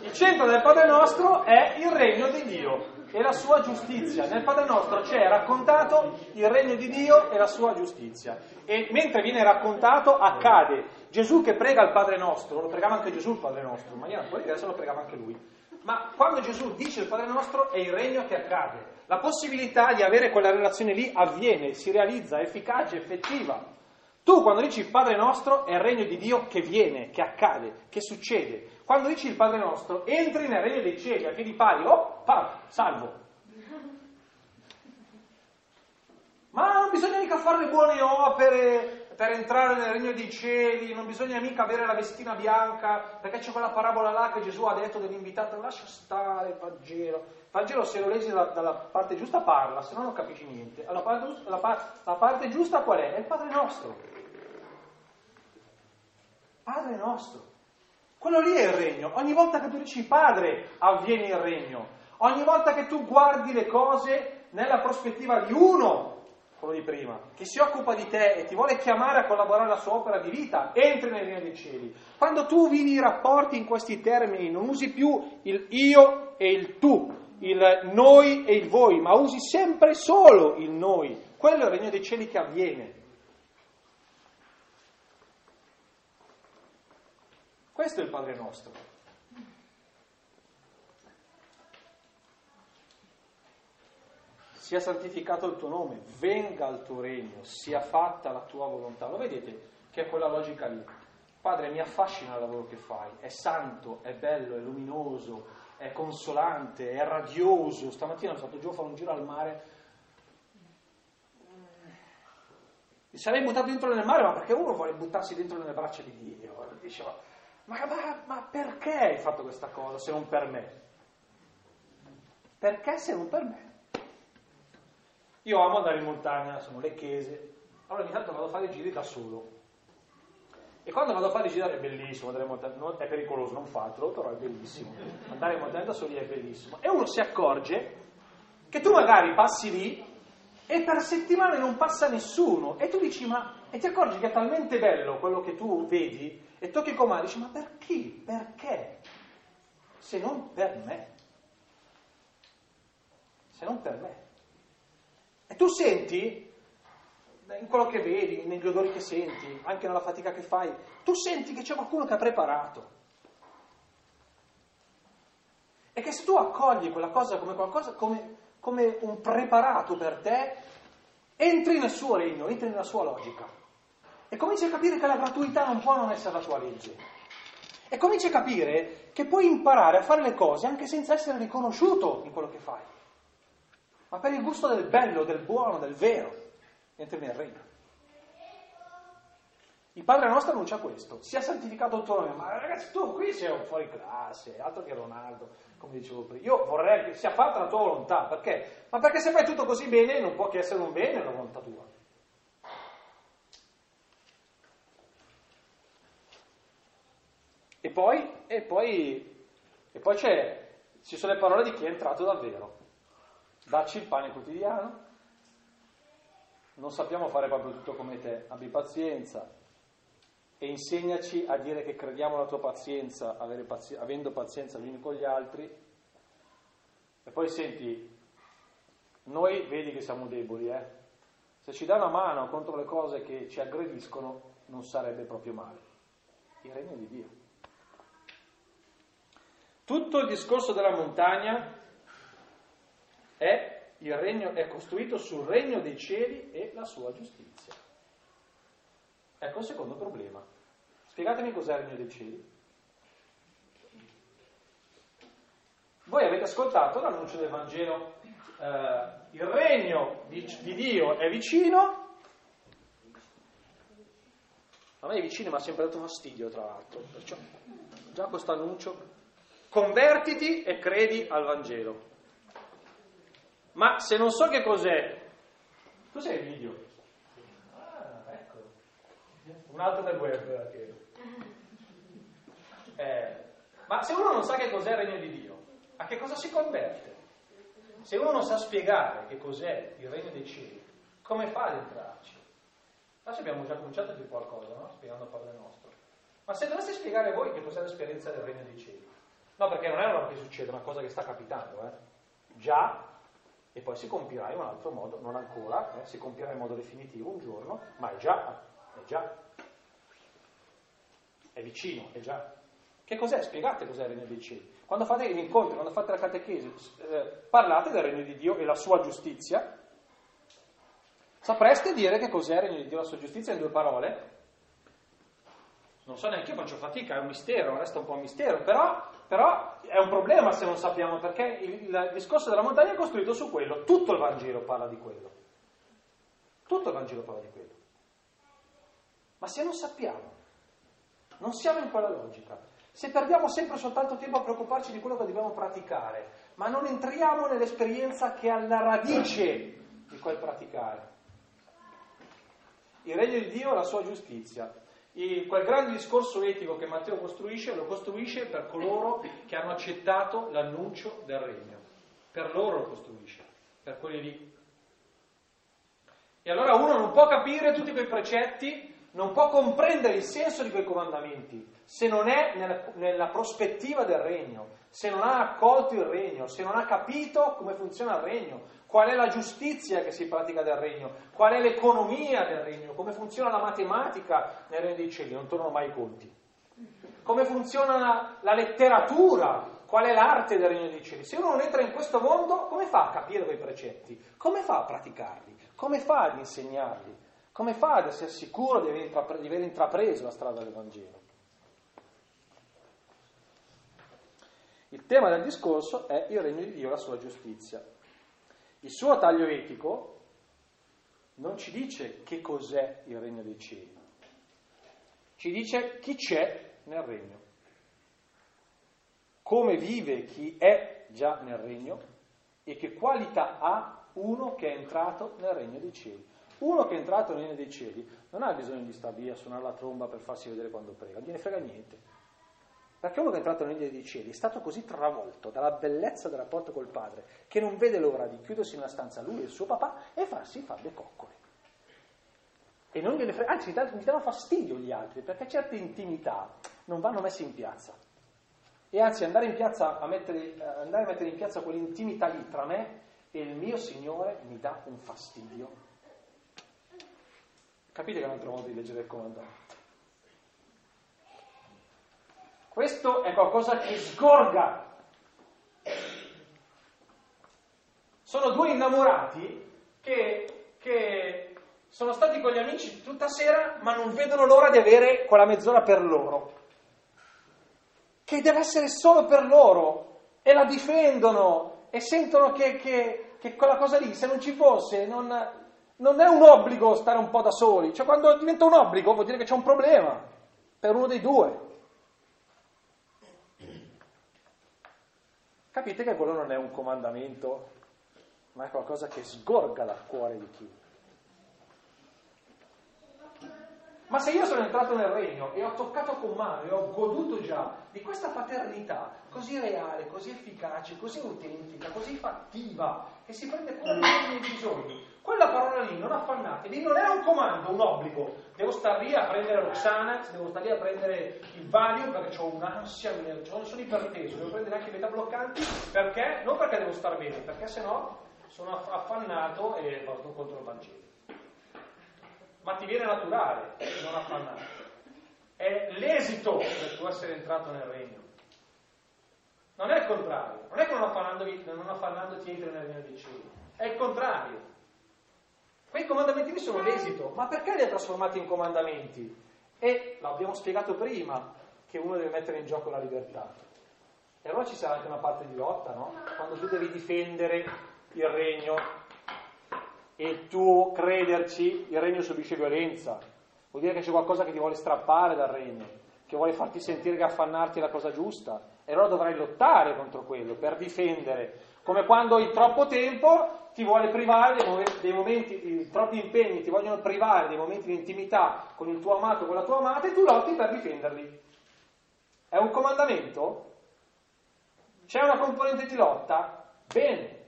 Il centro del Padre nostro è il regno di Dio e la sua giustizia. Nel Padre nostro c'è raccontato il regno di Dio e la sua giustizia. E mentre viene raccontato accade. Gesù che prega il Padre nostro, lo pregava anche Gesù il Padre nostro, in maniera un po' diversa lo pregava anche lui. Ma quando Gesù dice il Padre nostro è il regno che accade. La possibilità di avere quella relazione lì avviene, si realizza, è efficace, effettiva. Tu quando dici il Padre nostro è il regno di Dio che viene, che accade, che succede. Quando dici il Padre nostro, entri nel regno dei cieli, a piedi pari, oh, pa, salvo. Ma non bisogna mica fare le buone opere per entrare nel regno dei cieli, non bisogna mica avere la vestina bianca, perché c'è quella parabola là che Gesù ha detto dell'invitato, lascia stare il Vangelo. Il Vangelo se lo leggi dalla, dalla parte giusta parla, se no non capisci niente. La parte, la, la parte giusta qual è? È il Padre nostro. Padre nostro. Quello lì è il regno. Ogni volta che tu dici Padre avviene il regno. Ogni volta che tu guardi le cose nella prospettiva di uno, quello di prima, che si occupa di te e ti vuole chiamare a collaborare alla sua opera di vita, entri nel regno dei cieli. Quando tu vivi i rapporti in questi termini, non usi più il io e il tu, il noi e il voi, ma usi sempre solo il noi. Quello è il regno dei cieli che avviene. Questo è il Padre nostro. Sia santificato il tuo nome, venga il tuo regno, sia fatta la tua volontà. Lo vedete che è quella logica lì. Padre, mi affascina il lavoro che fai, è santo, è bello, è luminoso, è consolante, è radioso. Stamattina sono stato giù a fare un giro al mare. Mi sarei buttato dentro nel mare, ma perché uno vuole buttarsi dentro nelle braccia di Dio? Diceva, ma, ma, ma perché hai fatto questa cosa se non per me? Perché se non per me? Io amo andare in montagna, sono le chiese, allora ogni tanto vado a fare giri da solo. E quando vado a fare giri è bellissimo, andare in montagna, è pericoloso, non fatelo, però è bellissimo. Andare in montagna da soli è bellissimo. E uno si accorge che tu magari passi lì e per settimane non passa nessuno e tu dici ma e ti accorgi che è talmente bello quello che tu vedi e tocchi con mano dici ma per chi? Perché? Se non per me. Se non per me. E tu senti, in quello che vedi, negli odori che senti, anche nella fatica che fai, tu senti che c'è qualcuno che ha preparato. E che se tu accogli quella cosa come qualcosa, come, come un preparato per te, entri nel suo regno, entri nella sua logica. E cominci a capire che la gratuità non può non essere la tua legge. E cominci a capire che puoi imparare a fare le cose anche senza essere riconosciuto in quello che fai. Ma per il gusto del bello, del buono, del vero, entri nel regno. Il Padre nostro annuncia questo, sia santificato il tuo nome, ma ragazzi tu qui sei un fuori classe, altro che Ronaldo, come dicevo prima. Io vorrei che sia fatta la tua volontà, perché? Ma perché se fai tutto così bene non può che essere un bene la volontà tua. E poi, e poi, e poi c'è, ci sono le parole di chi è entrato davvero. Dacci il pane quotidiano, non sappiamo fare proprio tutto come te, abbi pazienza, e insegnaci a dire che crediamo alla tua pazienza, pazi- avendo pazienza gli uni con gli altri. E poi senti, noi vedi che siamo deboli, eh? Se ci dà una mano contro le cose che ci aggrediscono, non sarebbe proprio male. Il regno di Dio. Tutto il discorso della montagna è, regno, è costruito sul regno dei cieli e la sua giustizia. Ecco il secondo problema. Spiegatemi cos'è il regno dei cieli. Voi avete ascoltato l'annuncio del Vangelo, eh, il regno di, di, Dio è vicino, a me è vicino mi ha sempre dato fastidio tra l'altro, perciò già questo annuncio, convertiti e credi al Vangelo. Ma se non so che cos'è, cos'è il video? Un altro del web che... eh, ma se uno non sa che cos'è il regno di Dio, a che cosa si converte? Se uno non sa spiegare che cos'è il regno dei cieli, come fa ad entrarci? Noi abbiamo già cominciato dire qualcosa, no? Spiegando a parole nostre. Ma se doveste spiegare voi che cos'è l'esperienza del regno dei cieli? No, perché non è una roba che succede, è una cosa che sta capitando, eh? Già, e poi si compirà in un altro modo, non ancora, eh? si compirà in modo definitivo un giorno, ma è già, è già è vicino, è già. Che cos'è? Spiegate cos'è il regno dei cieli. Quando fate gli incontri, quando fate la catechesi, eh, parlate del regno di Dio e la sua giustizia. Sapreste dire che cos'è il regno di Dio e la sua giustizia in due parole? Non so neanche io, faccio fatica, è un mistero, resta un po' un mistero, però, però è un problema se non sappiamo, perché il, il discorso della montagna è costruito su quello, tutto il Vangelo parla di quello. Tutto il Vangelo parla di quello. Ma se non sappiamo non siamo in quella logica. Se perdiamo sempre soltanto tempo a preoccuparci di quello che dobbiamo praticare, ma non entriamo nell'esperienza che è alla radice di quel praticare. Il regno di Dio e la sua giustizia. Il, quel grande discorso etico che Matteo costruisce, lo costruisce per coloro che hanno accettato l'annuncio del regno. Per loro lo costruisce, per quelli lì. E allora uno non può capire tutti quei precetti non può comprendere il senso di quei comandamenti se non è nella, nella, prospettiva del regno, se non ha accolto il regno, se non ha capito come funziona il regno, qual è la giustizia che si pratica del regno, qual è l'economia del regno, come funziona la matematica nel regno dei cieli, non tornano mai i conti, come funziona la, letteratura, qual è l'arte del regno dei cieli. Se uno non entra in questo mondo, come fa a capire quei precetti? Come fa a praticarli? Come fa ad insegnarli? Come fa ad essere sicuro di aver, intrapre- di aver intrapreso la strada del Vangelo? Il tema del discorso è il regno di Dio e la sua giustizia. Il suo taglio etico non ci dice che cos'è il regno dei cieli, ci dice chi c'è nel regno, come vive chi è già nel regno e che qualità ha uno che è entrato nel regno dei cieli. Uno che è entrato nel regno dei cieli non ha bisogno di stare via a suonare la tromba per farsi vedere quando prega, non gliene frega niente. Perché uno che è entrato nel regno dei cieli è stato così travolto dalla bellezza del rapporto col padre che non vede l'ora di chiudersi nella stanza lui e il suo papà e farsi fare le coccole. E non gliene frega, anzi gli danno fastidio gli altri perché certe intimità non vanno messe in piazza. E anzi andare, in piazza a mettere, andare a mettere in piazza quell'intimità lì tra me e il mio Signore mi dà un fastidio Capite che è un altro modo di leggere il comandante. Questo è qualcosa che sgorga. Sono due innamorati che, che sono stati con gli amici tutta sera, ma non vedono l'ora di avere quella mezz'ora per loro. Che deve essere solo per loro. E la difendono e sentono che, che, che quella cosa lì, se non ci fosse, non, non è un obbligo stare un po' da soli, cioè quando diventa un obbligo vuol dire che c'è un problema per uno dei due. Capite che quello non è un comandamento, ma è qualcosa che sgorga dal cuore di chi. Ma se io sono entrato nel regno e ho toccato con mano e ho goduto già di questa paternità così reale, così efficace, così autentica, così fattiva, che si prende cura dei miei bisogni, Quella parola lì, non affannatevi, non è un comando, un obbligo. Devo stare lì a prendere lo Xanax, devo stare lì a prendere il Valium perché ho un'ansia, sono iperteso, devo prendere anche i beta bloccanti perché? Non perché devo stare bene, perché sennò sono affannato e vado contro il Vangelo. Ma ti viene naturale, non affannato. È l'esito del tuo essere entrato nel regno. Non è il contrario, non è che non, non affannandoti entri nel regno dei cieli, è il contrario. Quei comandamenti lì sono l'esito, ma perché li ha trasformati in comandamenti? E l'abbiamo spiegato prima che uno deve mettere in gioco la libertà. E allora ci sarà anche una parte di lotta, no? Quando tu devi difendere il regno e tu crederci, il regno subisce violenza. Vuol dire che c'è qualcosa che ti vuole strappare dal regno, che vuole farti sentire che affannarti è la cosa giusta. E allora dovrai lottare contro quello per difendere. Come quando in troppo tempo ti vuole privare dei momenti, dei momenti, troppi impegni ti vogliono privare dei momenti di intimità con il tuo amato con la tua amata e tu lotti per difenderli. È un comandamento? C'è una componente di lotta? Bene,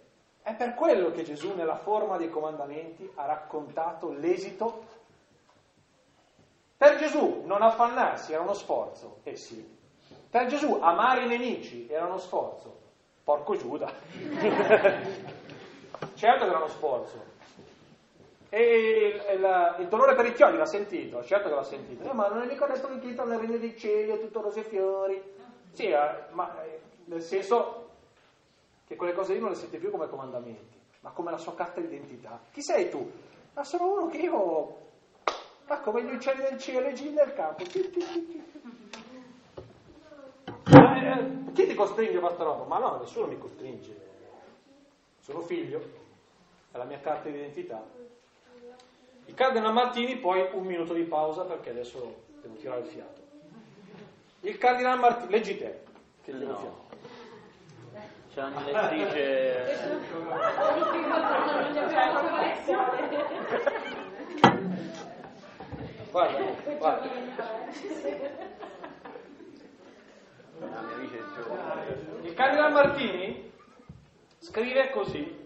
è per quello che Gesù nella forma dei comandamenti ha raccontato l'esito. Per Gesù non affannarsi era uno sforzo, eh sì. Per Gesù amare i nemici era uno sforzo. Porco Giuda. [LAUGHS] certo che era uno sforzo. E il, il, il, dolore per i chiodi l'ha sentito, certo che l'ha sentito. Eh, ma non è mica che entra nel regno dei cieli, è tutto rose e fiori. Sì, eh, ma eh, nel senso che quelle cose lì non le sente più come comandamenti, ma come la sua carta d'identità. Chi sei tu? Ma sono uno che io, ma come gli uccelli del cielo e gin del campo. Chi ti costringe a questa roba? Ma no, nessuno mi costringe. Sono figlio, è la mia carta d'identità. Il cardinal Martini, poi un minuto di pausa perché adesso devo tirare il fiato. Il cardinal Martini, leggi te, che no. devo fiato. C'è un'elettrice... guarda, guarda. Il cardinal Martini scrive così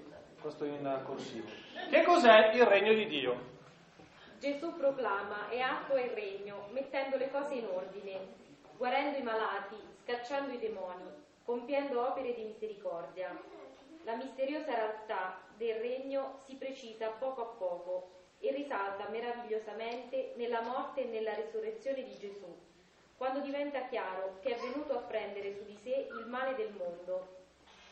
questo in corsivo. Che cos'è il regno di Dio? Gesù proclama è atto il regno, mettendo le cose in ordine, guarendo i malati, scacciando i demoni, compiendo opere di misericordia. La misteriosa realtà del regno si precisa poco a poco e risalta meravigliosamente nella morte e nella risurrezione di Gesù, quando diventa chiaro che è venuto a prendere su di sé il male del mondo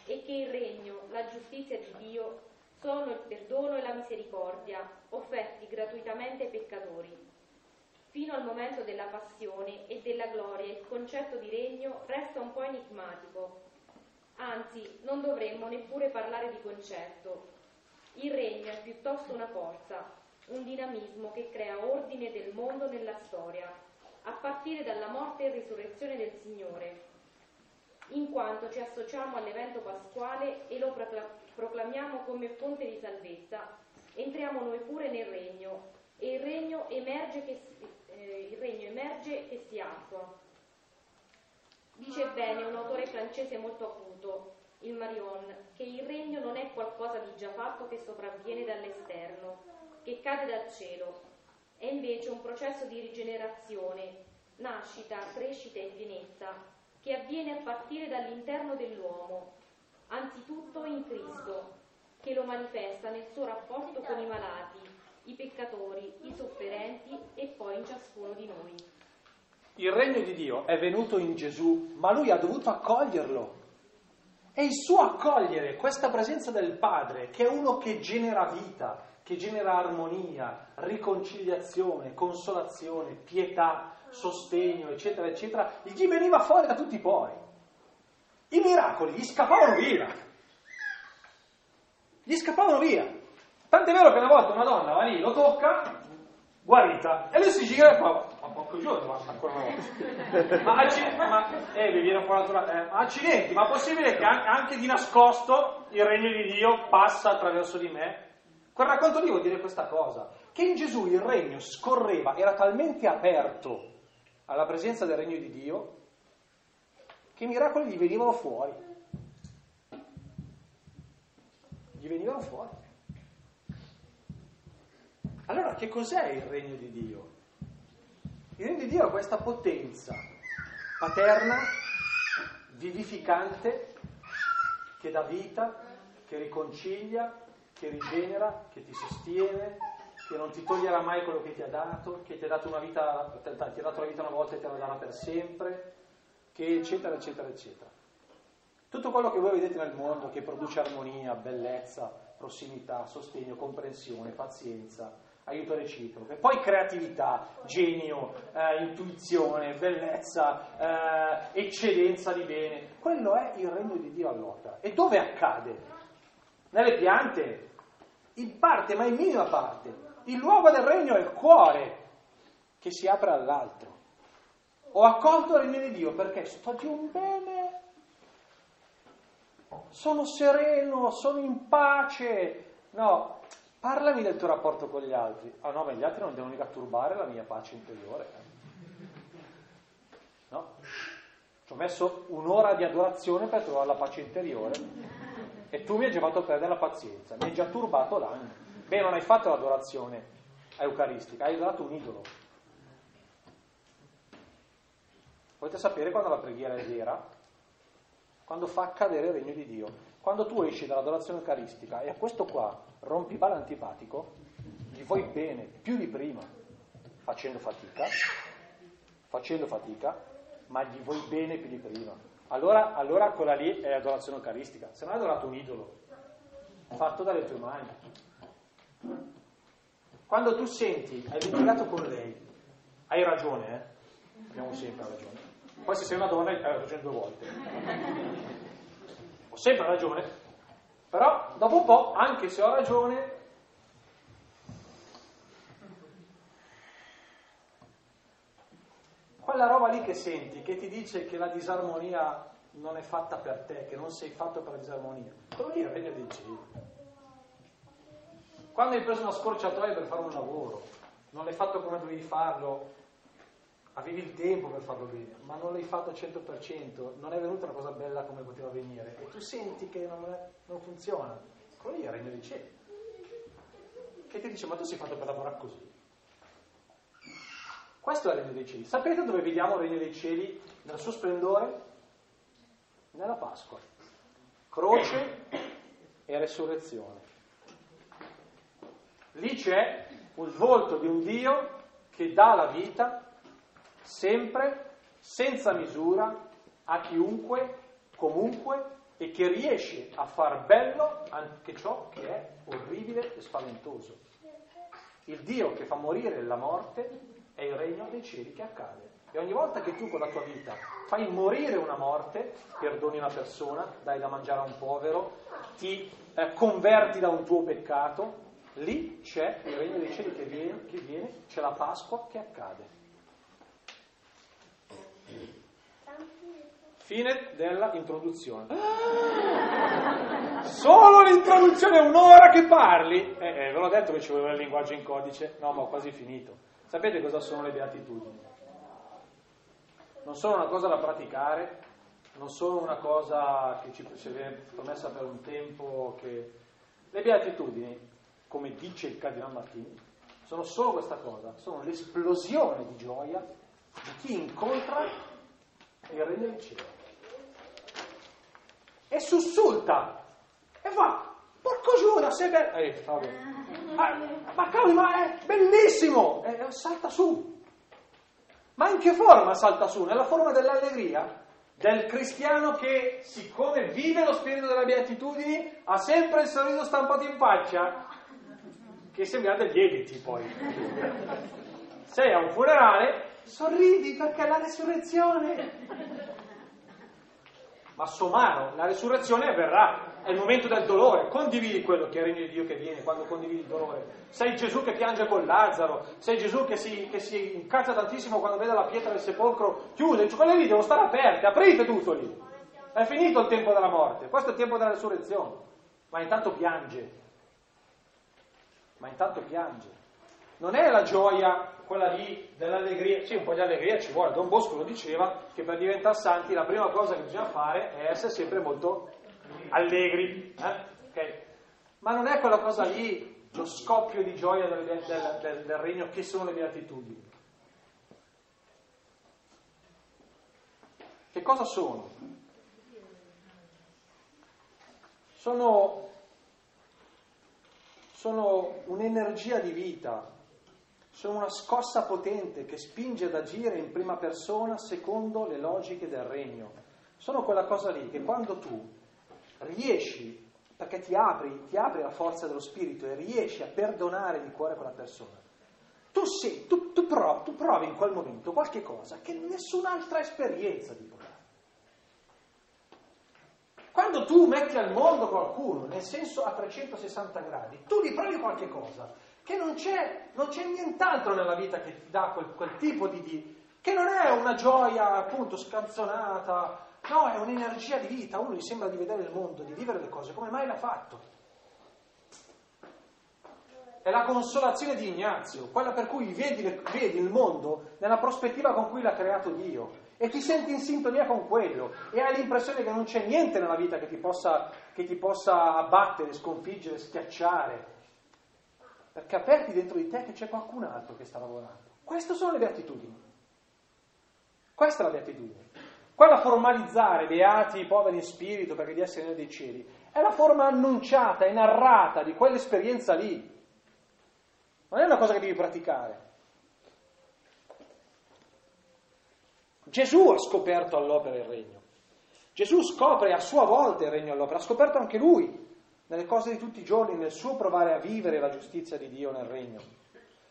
e che il regno, la giustizia di Dio sono il perdono e la misericordia offerti gratuitamente ai peccatori. Fino al momento della passione e della gloria il concetto di regno resta un po' enigmatico, anzi non dovremmo neppure parlare di concetto. Il regno è piuttosto una forza, un dinamismo che crea ordine del mondo nella storia, a partire dalla morte e risurrezione del Signore, in quanto ci associamo all'evento pasquale e lo proclamiamo come fonte di salvezza, entriamo noi pure nel regno e il regno emerge che, eh, il regno emerge che si attua. Dice bene un autore francese molto acuto, il Marion, che il regno non è qualcosa di già fatto che sopravviene dall'esterno, che cade dal cielo, è invece un processo di rigenerazione, nascita, crescita e pienezza che avviene a partire dall'interno dell'uomo, anzitutto in Cristo, che lo manifesta nel suo rapporto con i malati, i peccatori, i sofferenti e poi in ciascuno di noi. Il regno di Dio è venuto in Gesù, ma lui ha dovuto accoglierlo. È il suo accogliere questa presenza del Padre, che è uno che genera vita, che genera armonia, riconciliazione, consolazione, pietà, sostegno, eccetera, eccetera, gli veniva fuori da tutti i pori. I miracoli gli scappavano via. Gli scappavano via. Tant'è vero che una volta una donna va lì, lo tocca, guarita, e lui si gira e fa, ma poco giorno, ma ancora una volta. [LAUGHS] ma, accidenti, ma, eh, mi viene fuori naturale, eh, ma accidenti, ma è possibile che anche di nascosto il regno di Dio passa attraverso di me? Quel racconto lì vuol dire questa cosa, che in Gesù il regno scorreva, era talmente aperto alla presenza del regno di Dio che i miracoli gli venivano fuori. Gli venivano fuori. Allora, che cos'è il regno di Dio? Il regno di Dio è questa potenza paterna, vivificante, che dà vita, che riconcilia, che rigenera, che ti sostiene, che non ti toglierà mai quello che ti ha dato, che ti ha dato, una vita, ti ha dato la vita una volta e te la darà per sempre, che eccetera, eccetera, eccetera. Tutto quello che voi vedete nel mondo che produce armonia, bellezza, prossimità, sostegno, comprensione, pazienza, aiuto reciproco, e poi creatività, genio, eh, intuizione, bellezza, eh, eccedenza di bene, quello è il regno di Dio all'opera. E dove accade? Nelle piante, in parte, ma in minima parte. Il luogo del regno è il cuore che si apre all'altro. Ho accolto il regno di Dio perché sto di un bene, sono sereno, sono in pace. No, parlami del tuo rapporto con gli altri. Ah no, ma gli altri non devono mica turbare la mia pace interiore. No? Ci ho messo un'ora di adorazione per trovare la pace interiore e tu mi hai già fatto perdere la pazienza, mi hai già turbato l'anima. Beh, non hai fatto l'adorazione eucaristica, hai adorato un idolo. Volete sapere quando la preghiera è vera? Quando fa accadere il regno di Dio. Quando tu esci dall'adorazione eucaristica e a questo qua rompi palla antipatico, gli vuoi bene, più di prima, facendo fatica, facendo fatica, ma gli vuoi bene più di prima. Allora, allora quella lì è adorazione eucaristica, se non hai adorato un idolo, fatto dalle tue mani. Quando tu senti, hai litigato con lei, hai ragione, eh? Abbiamo sempre ragione. Poi se sei una donna hai ragione due volte. Ho sempre ragione, però dopo un po', anche se ho ragione, quella roba lì che senti, che ti dice che la disarmonia non è fatta per te, che non sei fatto per la disarmonia, quello lì è il regno dei cieli. Quando hai preso una scorciatoia per fare un lavoro, non l'hai fatto come dovevi farlo, avevi il tempo per farlo bene, ma non l'hai fatto al 100%, non è venuta una cosa bella come poteva venire e tu senti che non, è, non funziona, quello lì è il regno dei cieli. Che ti dice, ma tu sei fatto per lavorare così. Questo è il regno dei cieli. Sapete dove vediamo il regno dei cieli nel suo splendore? Nella Pasqua. Croce e resurrezione. Lì c'è il volto di un Dio che dà la vita sempre, senza misura, a chiunque, comunque, e che riesce a far bello anche ciò che è orribile e spaventoso. Il Dio che fa morire la morte è il regno dei cieli che accade. E ogni volta che tu con la tua vita fai morire una morte, perdoni una persona, dai da mangiare a un povero, ti eh, converti da un tuo peccato, lì c'è il regno dei cieli che viene, che viene, c'è la Pasqua che accade. Fine della introduzione. Solo l'introduzione, un'ora che parli. Eh, eh, ve l'ho detto che ci voleva il linguaggio in codice. No, ma ho quasi finito. Sapete cosa sono le beatitudini? Non sono una cosa da praticare, non sono una cosa che ci è promessa per un tempo. Che... Le beatitudini, come dice il Cardinal Martini, sono solo questa cosa, sono l'esplosione di gioia di chi incontra il regno del cielo. E sussulta e fa, porco Giuda, sei bello. Eh, [LAUGHS] ma, ma cavolo, ma è bellissimo! E, salta su. Ma in che forma salta su? Nella forma dell'allegria? Del cristiano che, siccome vive lo spirito della beatitudine, ha sempre il sorriso stampato in faccia, che sembra degli editi poi. Sei a un funerale, sorridi perché è la resurrezione. Ma somaro, la resurrezione avverrà è il momento del dolore, condividi quello che è il regno di Dio che viene quando condividi il dolore. Sei Gesù che piange con Lazzaro, sei Gesù che si, che si incazza tantissimo quando vede la pietra del sepolcro chiusa, dice quelle lì devono stare aperte, aprite tutto lì. È finito il tempo della morte, questo è il tempo della resurrezione. Ma intanto piange, ma intanto piange. Non è la gioia quella lì dell'allegria, sì un po' di allegria ci vuole, Don Bosco lo diceva che per diventare santi la prima cosa che bisogna fare è essere sempre molto allegri, eh? okay. ma non è quella cosa lì lo scoppio di gioia del, del, del, del regno che sono le beatitudini. Che cosa sono? Sono, sono un'energia di vita, sono una scossa potente che spinge ad agire in prima persona secondo le logiche del regno. Sono quella cosa lì che quando tu riesci perché ti apri, ti apri la forza dello spirito e riesci a perdonare di cuore quella persona. Tu, sei, tu, tu, provi, tu provi in quel momento qualche cosa che nessun'altra esperienza ti può. Quando tu metti al mondo qualcuno, nel senso a 360 gradi, tu gli provi qualche cosa che non c'è, non c'è nient'altro nella vita che ti dà quel, quel tipo di, di, che non è una gioia appunto scanzonata, No, è un'energia di vita, uno gli sembra di vedere il mondo, di vivere le cose, come mai l'ha fatto? È la consolazione di Ignazio, quella per cui vedi, vedi il mondo nella prospettiva con cui l'ha creato Dio e ti senti in sintonia con quello e hai l'impressione che non c'è niente nella vita che ti possa, che ti possa abbattere, sconfiggere, schiacciare, perché aperti dentro di te che c'è qualcun altro che sta lavorando. Queste sono le beatitudini. Questa è la beatitudine. Quella formalizzare, beati i poveri in spirito perché di essere dei cieli, è la forma annunciata e narrata di quell'esperienza lì. Non è una cosa che devi praticare. Gesù ha scoperto all'opera il regno. Gesù scopre a sua volta il regno all'opera, ha scoperto anche lui nelle cose di tutti i giorni, nel suo provare a vivere la giustizia di Dio nel regno.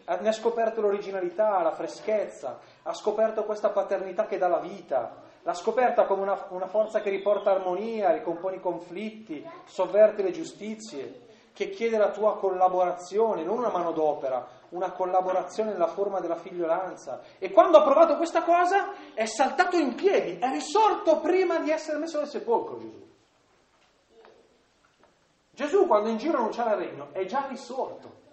Ne ha scoperto l'originalità, la freschezza, ha scoperto questa paternità che dà la vita, L'ha scoperta come una, una forza che riporta armonia, ricompone i conflitti, sovverte le giustizie, che chiede la tua collaborazione, non una manodopera, una collaborazione nella forma della figliolanza. E quando ha provato questa cosa è saltato in piedi, è risorto prima di essere messo nel sepolcro Gesù. Gesù quando in giro annunciava il regno è già risorto.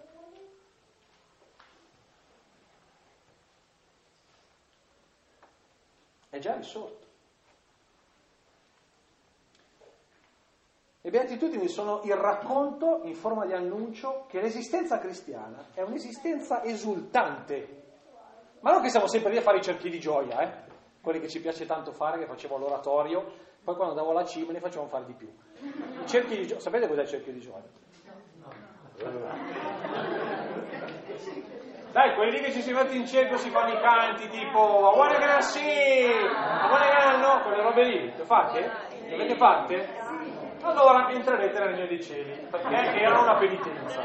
È già risorto. Le beatitudini sono il racconto in forma di annuncio che l'esistenza cristiana è un'esistenza esultante. Ma non che siamo sempre lì a fare i cerchi di gioia, eh? quelli che ci piace tanto fare, che facevo all'oratorio, poi quando andavo alla cima ne facevamo fare di più. Cerchi di gioia, sapete cos'è il cerchio di gioia? Dai, quelli che ci si mette in cerchio si fanno i canti tipo buona sì, a buona gara no, quelle robe lì, le fate? Le avete fatte? Allora entrerete nel regno dei cieli, perché era una penitenza.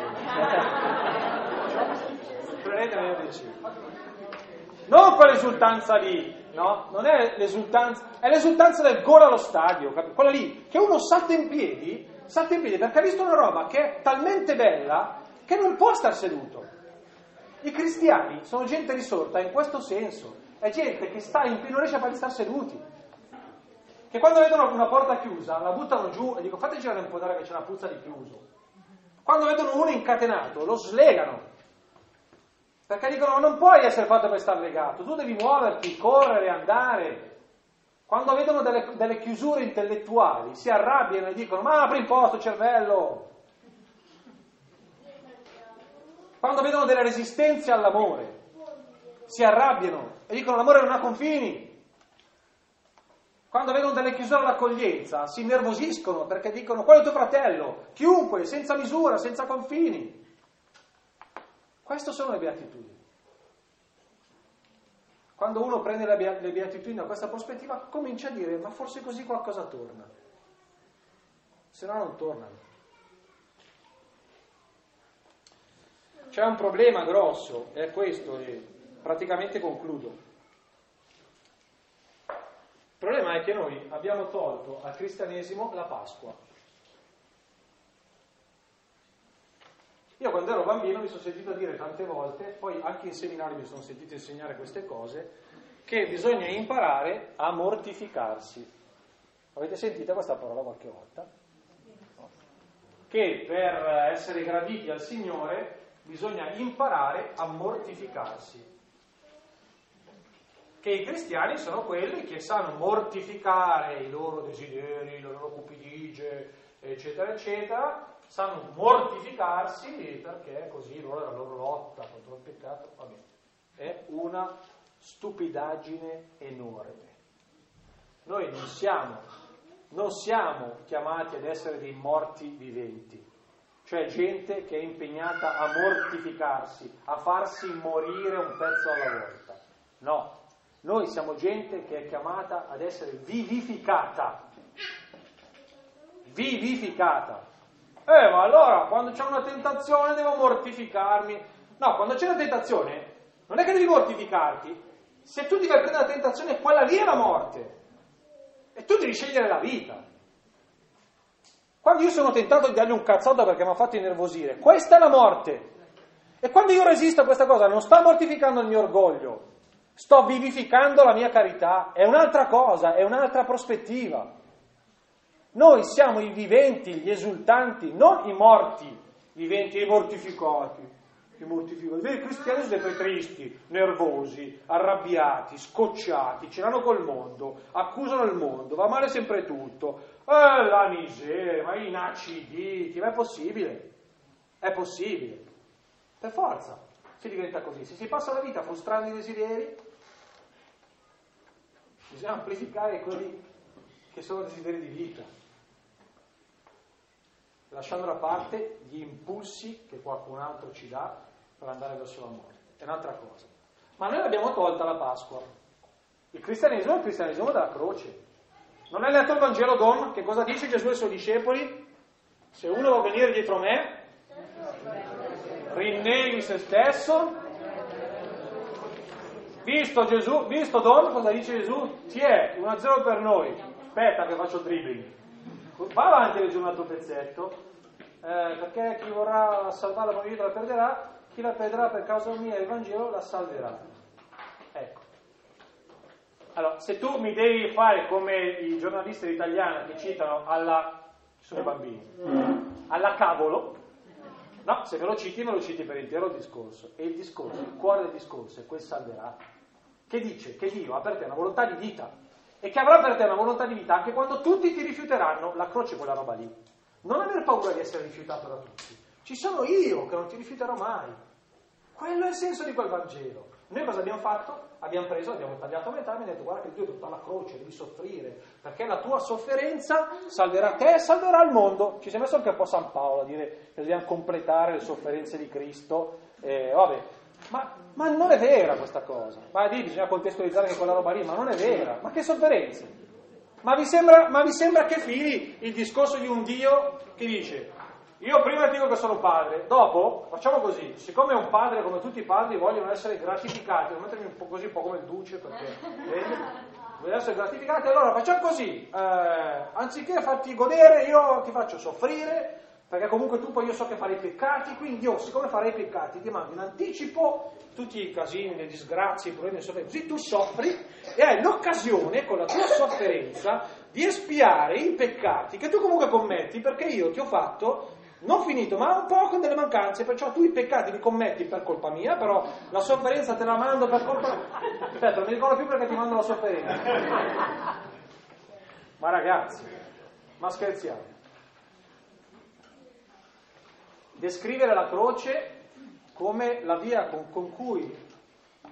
entrerete nel regno dei cieli. Non quell'esultanza lì, no? Non è l'esultanza, è l'esultanza del gol allo stadio, quella lì, che uno salta in piedi, salta in piedi perché ha visto una roba che è talmente bella che non può star seduto. I cristiani sono gente risorta in questo senso, è gente che sta in piedi, non riesce a far stare seduti che quando vedono una porta chiusa la buttano giù e dicono fate girare un po' d'aria che c'è una puzza di chiuso. Quando vedono uno incatenato lo slegano. Perché dicono non puoi essere fatto per stare legato, tu devi muoverti, correre, andare. Quando vedono delle, delle chiusure intellettuali si arrabbiano e dicono ma apri un po' sto cervello. Quando vedono delle resistenze all'amore si arrabbiano e dicono l'amore non ha confini. Quando vedono delle chiusure all'accoglienza si innervosiscono perché dicono quello è tuo fratello, chiunque, senza misura, senza confini. Queste sono le beatitudini. Quando uno prende le beatitudini da questa prospettiva comincia a dire ma forse così qualcosa torna, se no non tornano. C'è un problema grosso, è questo e praticamente concludo. Il problema è che noi abbiamo tolto al cristianesimo la Pasqua. Io quando ero bambino mi sono sentito dire tante volte, poi anche in seminario mi sono sentito insegnare queste cose, che bisogna imparare a mortificarsi. Avete sentito questa parola qualche volta? Che per essere graditi al Signore bisogna imparare a mortificarsi che i cristiani sono quelli che sanno mortificare i loro desideri, le loro cupidigie, eccetera, eccetera, sanno mortificarsi perché così loro la loro lotta contro il peccato va bene. È una stupidaggine enorme. Noi non siamo, non siamo chiamati ad essere dei morti viventi, cioè gente che è impegnata a mortificarsi, a farsi morire un pezzo alla volta. No, noi siamo gente che è chiamata ad essere vivificata. Vivificata. Eh, ma allora quando c'è una tentazione devo mortificarmi. No, quando c'è una tentazione non è che devi mortificarti. Se tu a prendere la tentazione, quella lì è la morte. E tu devi scegliere la vita. Quando io sono tentato di dargli un cazzotto perché mi ha fatto innervosire, questa è la morte. E quando io resisto a questa cosa, non sto mortificando il mio orgoglio, sto vivificando la mia carità, è un'altra cosa, è un'altra prospettiva. Noi siamo i viventi, gli esultanti, non i morti viventi, i mortificati. I mortificati. I cristiani sono sempre tristi, nervosi, arrabbiati, scocciati, ce l'hanno col mondo, accusano il mondo, va male sempre tutto. Eh, la miseria, ma inaciditi, ma è possibile? È possibile. Per forza si diventa così. Se si passa la vita frustrando i desideri, bisogna amplificare quelli che sono desideri di vita, lasciando da parte gli impulsi che qualcun altro ci dà per andare verso la morte. È un'altra cosa. Ma noi l'abbiamo tolta la Pasqua. Il cristianesimo è il cristianesimo della croce. Non hai letto il Vangelo Don? Che cosa dice Gesù ai suoi discepoli? Se uno vuole venire dietro me, rinneghi se stesso. Visto Gesù, visto Don, cosa dice Gesù? Ti è 1-0 per noi. Aspetta che faccio dribbling. Va avanti leggi un altro pezzetto, eh, perché chi vorrà salvare la vita la perderà, chi la perderà per causa mia il Vangelo la salverà. Ecco. Allora, se tu mi devi fare come i giornalisti italiani che citano alla, sono i bambini, alla cavolo, no, se me lo citi me lo citi per intero il discorso. E il discorso, il cuore del discorso è quel salverà. Che dice che Dio ha per te una volontà di vita e che avrà per te una volontà di vita anche quando tutti ti rifiuteranno, la croce quella roba lì. Non aver paura di essere rifiutato da tutti. Ci sono io che non ti rifiuterò mai. Quello è il senso di quel Vangelo. Noi cosa abbiamo fatto? Abbiamo preso, abbiamo tagliato a metà e abbiamo detto guarda che Dio è tutta la croce, devi soffrire, perché la tua sofferenza salverà te e salverà il mondo. Ci si è messo anche un po' San Paolo a dire che dobbiamo completare le sofferenze di Cristo. Eh, vabbè, ma, ma, non è vera questa cosa. Ma lì bisogna contestualizzare che quella roba lì, ma non è vera. Ma che sofferenze? Ma vi sembra, ma vi sembra che fili il discorso di un Dio che dice io prima dico che sono padre, dopo facciamo così, siccome un padre come tutti i padri vogliono essere gratificati, devo mettermi un po' così, un po' come il duce perché vedi? Vogliono essere gratificati, allora facciamo così, eh, anziché farti godere io ti faccio soffrire, perché comunque tu poi io so che farai peccati, quindi io siccome farai peccati ti mando in anticipo tutti i casini, le disgrazie, i problemi, così tu soffri e hai l'occasione con la tua sofferenza di espiare i peccati che tu comunque commetti perché io ti ho fatto non finito, ma un po' con delle mancanze, perciò tu i peccati li commetti per colpa mia, però la sofferenza te la mando per colpa mia. [LAUGHS] Aspetta, non mi ricordo più perché ti mando la sofferenza. Ma ragazzi, ma scherziamo. Descrivere la croce come la via con, con cui,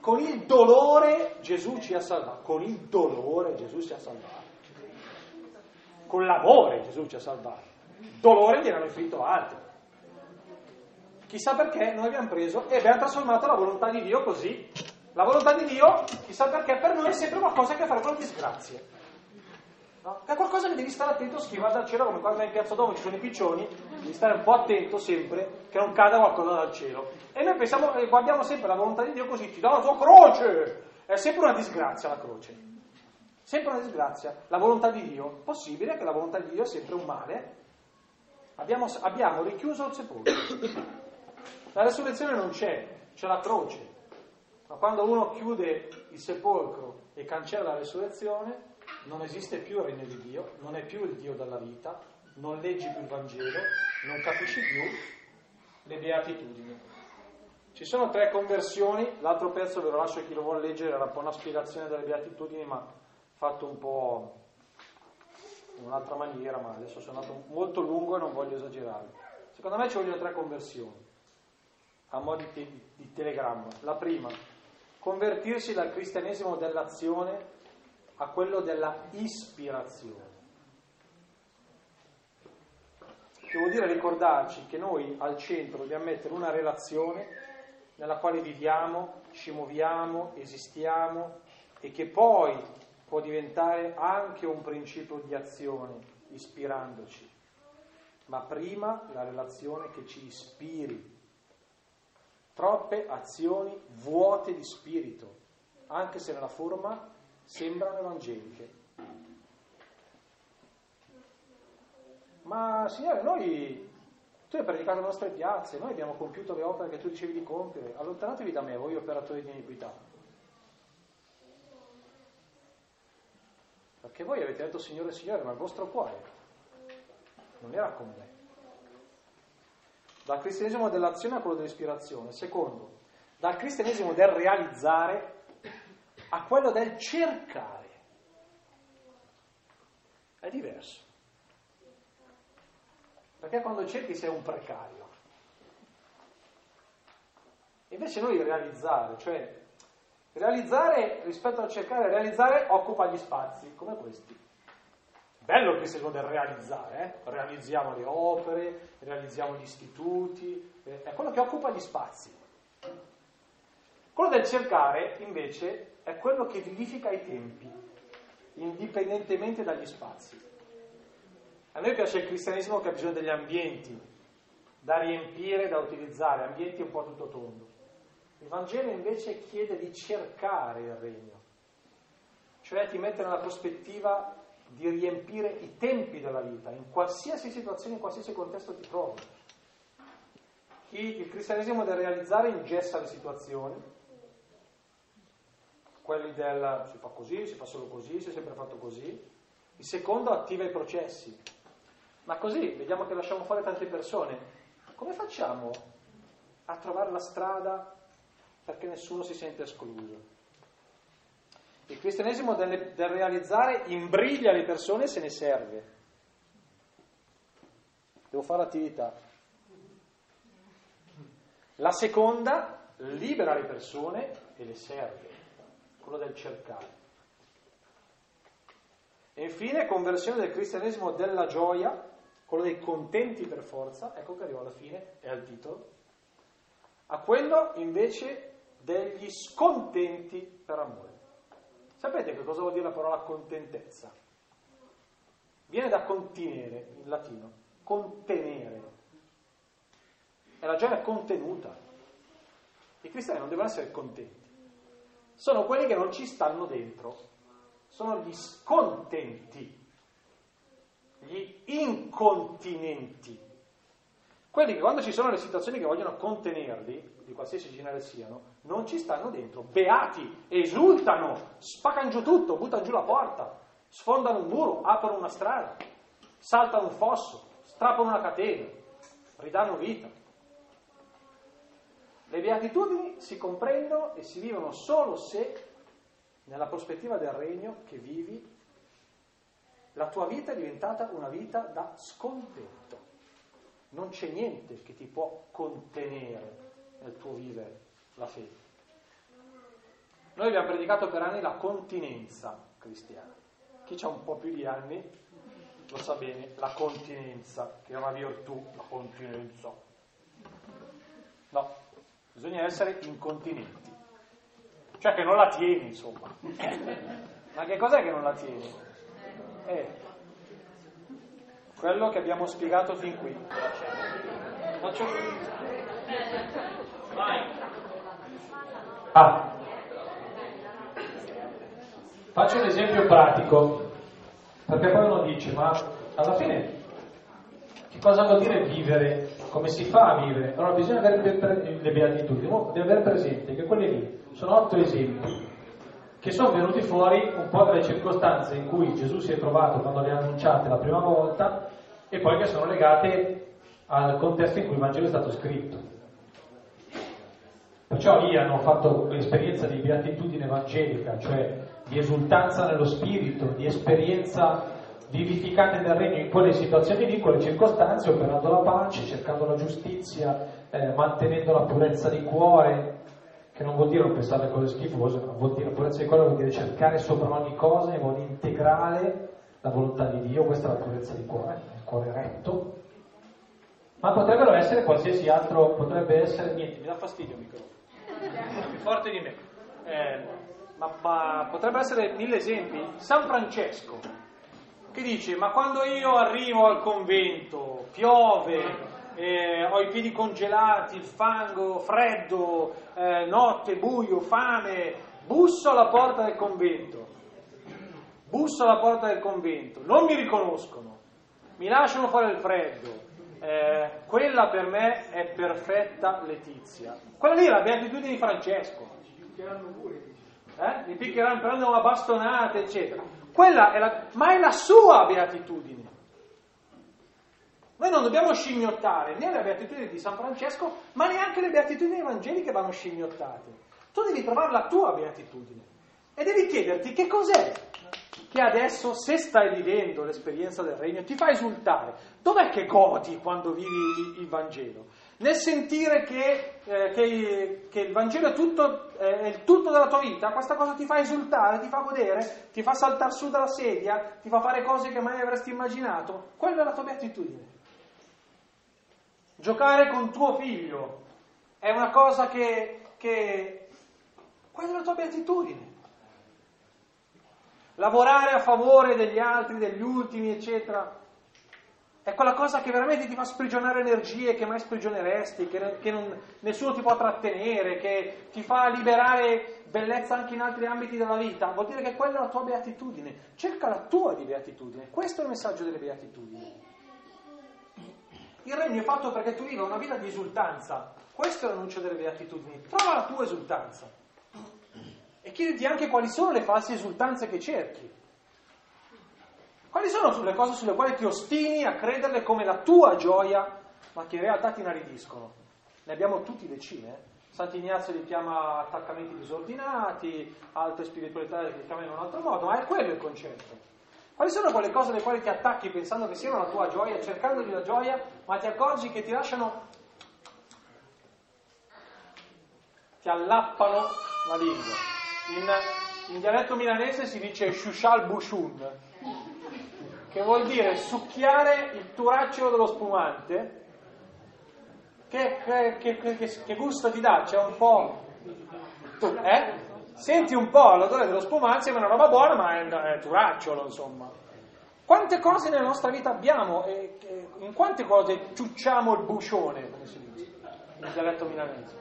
con il dolore Gesù ci ha salvato, con il dolore Gesù ci ha salvato, con l'amore Gesù ci ha salvato dolore gliene hanno inflitto altri. Chissà perché noi abbiamo preso e abbiamo trasformato la volontà di Dio così. La volontà di Dio, chissà perché, per noi è sempre qualcosa che ha a fare con disgrazie. No? È qualcosa che devi stare attento se va dal cielo, come quando in piazza Domo ci sono i piccioni, devi stare un po' attento sempre che non cada qualcosa dal cielo. E noi pensiamo, e guardiamo sempre la volontà di Dio così, ti dà la sua croce! È sempre una disgrazia la croce. Sempre una disgrazia. La volontà di Dio, possibile che la volontà di Dio è sempre un male, Abbiamo, abbiamo richiuso il sepolcro. La resurrezione non c'è, c'è la croce. Ma quando uno chiude il sepolcro e cancella la resurrezione, non esiste più il regno di Dio, non è più il Dio della vita, non leggi più il Vangelo, non capisci più le beatitudini. Ci sono tre conversioni, l'altro pezzo ve lo lascio a chi lo vuole leggere, era un po' una spiegazione delle beatitudini, ma fatto un po' in un'altra maniera, ma adesso sono andato molto lungo e non voglio esagerare. Secondo me ci vogliono tre conversioni, a mo' di, te- di telegramma. La prima, convertirsi dal cristianesimo dell'azione a quello della ispirazione. Che vuol dire ricordarci che noi al centro dobbiamo mettere una relazione nella quale viviamo, ci muoviamo, esistiamo e che poi può diventare anche un principio di azione, ispirandoci. Ma prima la relazione che ci ispiri. Troppe azioni vuote di spirito, anche se nella forma sembrano evangeliche. Ma Signore, noi, tu hai predicato le nostre piazze, noi abbiamo compiuto le opere che tu dicevi di compiere, allontanatevi da me, voi operatori di iniquità. Perché voi avete detto Signore, Signore, ma il vostro cuore non era con me. Dal cristianesimo dell'azione a quello dell'ispirazione. Secondo, dal cristianesimo del realizzare a quello del cercare. È diverso. Perché quando cerchi sei un precario. Invece noi realizzare, cioè realizzare rispetto a cercare, realizzare occupa gli spazi, come questi. Bello il cristianesimo del realizzare, eh? realizziamo le opere, realizziamo gli istituti, eh, è quello che occupa gli spazi. Quello del cercare, invece, è quello che vivifica i tempi, indipendentemente dagli spazi. A noi piace il cristianesimo che ha bisogno degli ambienti da riempire, da utilizzare, ambienti un po' tutto tondo. Il Vangelo invece chiede di cercare il regno, cioè ti mette nella prospettiva di riempire i tempi della vita, in qualsiasi situazione, in qualsiasi contesto ti trovi. Il cristianesimo deve realizzare ingessa le situazioni, quelli del si fa così, si fa solo così, si è sempre fatto così. Il secondo attiva i processi. Ma così, vediamo che lasciamo fuori tante persone. Come facciamo a trovare la strada perché nessuno si sente escluso? Il cristianesimo del, del realizzare imbriglia le persone se ne serve. Devo fare attività. La seconda libera le persone e le serve, quello del cercare. E infine conversione del cristianesimo della gioia, quello dei contenti per forza, ecco che arrivo alla fine, è al titolo, a quello invece degli scontenti per amore. Sapete che cosa vuol dire la parola contentezza? Viene da contenere in latino, contenere. È la gioia contenuta. I cristiani non devono essere contenti. Sono quelli che non ci stanno dentro. Sono gli scontenti, gli incontinenti. Quelli che quando ci sono le situazioni che vogliono contenerli, di qualsiasi genere siano, non ci stanno dentro. Beati, esultano, spaccano giù tutto, buttano giù la porta, sfondano un muro, aprono una strada, saltano un fosso, strappano una catena, ridanno vita. Le beatitudini si comprendono e si vivono solo se, nella prospettiva del regno che vivi, la tua vita è diventata una vita da scontento. Non c'è niente che ti può contenere nel tuo vivere la fede. Noi abbiamo predicato per anni la continenza cristiana. Chi ha un po' più di anni lo sa bene, la continenza, che è una virtù, la continenza. No, bisogna essere incontinenti. Cioè che non la tieni, insomma. Ma che cos'è che non la tieni? Eh, quello che abbiamo spiegato fin qui. Faccio... Ah. Faccio un esempio pratico, perché poi uno dice, ma alla fine che cosa vuol dire vivere? Come si fa a vivere? Allora bisogna avere le beatitudini, deve avere presente che quelli lì sono otto esempi che sono venuti fuori un po' dalle circostanze in cui Gesù si è trovato quando le ha annunciate la prima volta e poi che sono legate al contesto in cui il Vangelo è stato scritto. Perciò lì hanno fatto l'esperienza di beatitudine evangelica, cioè di esultanza nello spirito, di esperienza di vivificante del regno in quelle situazioni lì, in quelle circostanze, operando la pace, cercando la giustizia, eh, mantenendo la purezza di cuore, che non vuol dire non pensare alle cose schifose, ma vuol dire purezza di cuore, vuol dire cercare sopra ogni cosa in modo integrale la volontà di Dio, questa è la purezza di cuore, il cuore retto. Ma potrebbero essere qualsiasi altro, potrebbe essere niente, mi dà fastidio il microfono, più forte di me. Eh, ma, ma potrebbero essere mille esempi. San Francesco, che dice, ma quando io arrivo al convento, piove, eh, ho i piedi congelati, il fango, freddo, eh, notte, buio, fame, busso alla porta del convento, busso alla porta del convento, non mi riconoscono, mi lasciano fuori il freddo, eh, quella per me è perfetta letizia. Quella lì è la beatitudine di Francesco. Eh? Mi picchieranno, prendono una bastonata, eccetera. Quella è la, ma è la sua beatitudine. Noi non dobbiamo scimmiottare né le beatitudini di San Francesco, ma neanche le beatitudini evangeliche vanno scimmiottate. Tu devi trovare la tua beatitudine e devi chiederti che cos'è che adesso, se stai vivendo l'esperienza del regno, ti fa esultare. Dov'è che godi quando vivi il Vangelo? Nel sentire che, eh, che, che il Vangelo è, tutto, eh, è il tutto della tua vita, questa cosa ti fa esultare, ti fa godere, ti fa saltare su dalla sedia, ti fa fare cose che mai avresti immaginato. Quella è la tua beatitudine. Giocare con tuo figlio è una cosa che, che... quella è la tua beatitudine lavorare a favore degli altri, degli ultimi, eccetera, è quella cosa che veramente ti fa sprigionare energie che mai sprigioneresti, che, che non, nessuno ti può trattenere, che ti fa liberare bellezza anche in altri ambiti della vita, vuol dire che quella è la tua beatitudine. Cerca la tua di beatitudine. Questo è il messaggio delle beatitudini. Il regno è fatto perché tu viva una vita di esultanza. Questo è l'annuncio delle beatitudini. Trova la tua esultanza e chiediti anche quali sono le false esultanze che cerchi. Quali sono le cose sulle quali ti ostini a crederle come la tua gioia, ma che in realtà ti inaridiscono? Ne abbiamo tutti decine. Sant'Ignazio li chiama attaccamenti disordinati, altre spiritualità li chiamano in un altro modo, ma è quello il concetto. Quali sono quelle cose alle quali ti attacchi pensando che siano la tua gioia, cercandogli la gioia, ma ti accorgi che ti lasciano, ti allappano la lingua? In, in dialetto milanese si dice shushal bushun, che vuol dire succhiare il turaccio dello spumante. Che, che, che, che, gusto ti dà? C'è un po'. Eh? Senti un po' l'odore dello spumante, sembra una roba buona, ma è, è turacciolo, insomma. Quante cose nella nostra vita abbiamo e in quante cose ciucciamo il buscione, come si dice, in dialetto milanese?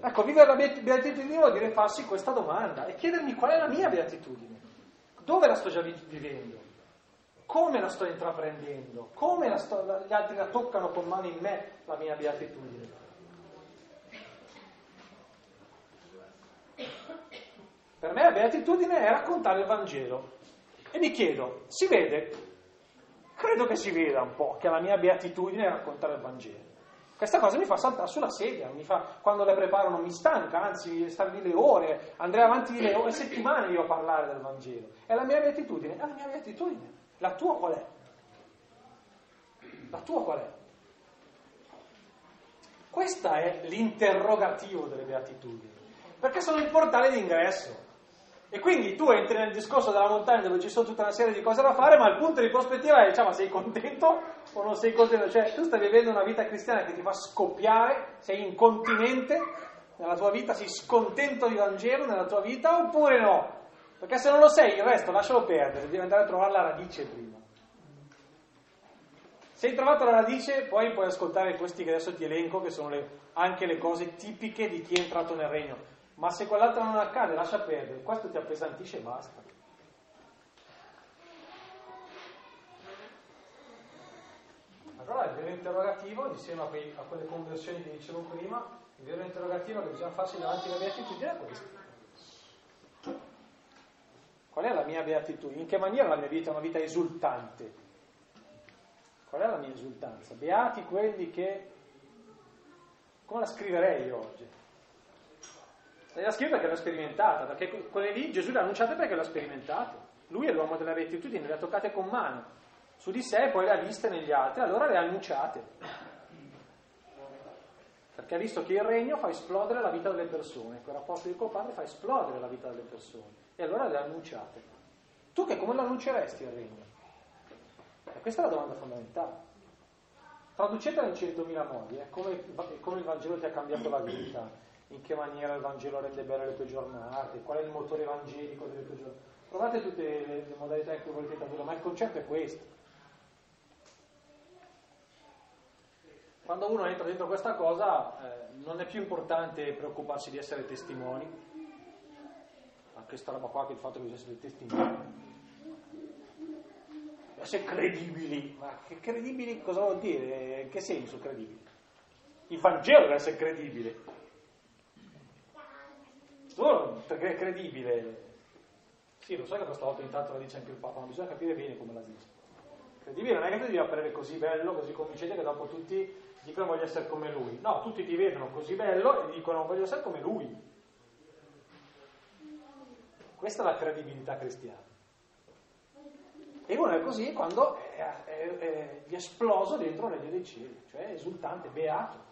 Ecco, vivere la beatitudine vuol dire farsi questa domanda e chiedermi qual è la mia beatitudine, dove la sto già vivendo, come la sto intraprendendo, come sto, gli altri la toccano con mano in me la mia beatitudine. Per me la beatitudine è raccontare il Vangelo e mi chiedo, si vede? Credo che si veda un po' che la mia beatitudine è raccontare il Vangelo. Questa cosa mi fa saltare sulla sedia, fa, quando le preparo non mi stanca, anzi stare lì le ore, andrei avanti le ore, settimane io a parlare del Vangelo. È la mia beatitudine, è la mia beatitudine. La tua qual è? La tua qual è? Questo è l'interrogativo delle beatitudini, perché sono il portale d'ingresso. E quindi tu entri nel discorso della montagna dove ci sono tutta una serie di cose da fare, ma il punto di prospettiva è, diciamo, sei contento o non sei contento? Cioè, tu stai vivendo una vita cristiana che ti fa scoppiare, sei incontinente nella tua vita, sei scontento di Vangelo nella tua vita oppure no? Perché se non lo sei, il resto lascialo perdere, devi andare a trovare la radice prima. Se hai trovato la radice, poi puoi ascoltare questi che adesso ti elenco, che sono le, anche le cose tipiche di chi è entrato nel regno. Ma se quell'altro non accade, lascia perdere, questo ti appesantisce e basta. Allora il vero interrogativo, insieme a, quei, a, quelle conversioni che dicevo prima, il vero interrogativo che bisogna farsi davanti alla beatitudine è questo. Qual è la mia beatitudine? In che maniera la mia vita è una vita esultante? Qual è la mia esultanza? Beati quelli che... Come la scriverei io oggi? La scrive perché l'ha sperimentata, perché quelle lì Gesù le ha annunciate perché l'ha sperimentate. Lui è l'uomo delle rettitudini, le ha toccate con mano su di sé e poi le ha viste negli altri, allora le ha annunciate. Perché ha visto che il regno fa esplodere la vita delle persone, quel rapporto di col padre fa esplodere la vita delle persone e allora le ha annunciate. Tu che come lo annunceresti il regno? E questa è la domanda fondamentale. Traducetela in 100.000 modi, eh? come, come il Vangelo ti ha cambiato la vita, in che maniera il Vangelo rende belle le tue giornate, qual è il motore evangelico delle tue giornate. Provate tutte le, le modalità in cui volete tradurlo, ma il concetto è questo. Quando uno entra dentro questa cosa eh, non è più importante preoccuparsi di essere testimoni, ma questa roba qua che il fatto che bisogna essere testimoni essere credibili. Ma che credibili cosa vuol dire? In che senso credibili? Il Vangelo deve essere credibile. Solo perché è credibile. Sì, lo so che questa volta intanto la dice anche il Papa, ma bisogna capire bene come la dice. Credibile non è che tu devi apparire così bello, così convincente che dopo tutti dicono voglio essere come lui. No, tutti ti vedono così bello e dicono voglio essere come lui. Questa è la credibilità cristiana. E uno è così quando è, esploso dentro le vie dei cieli, cioè esultante, beato.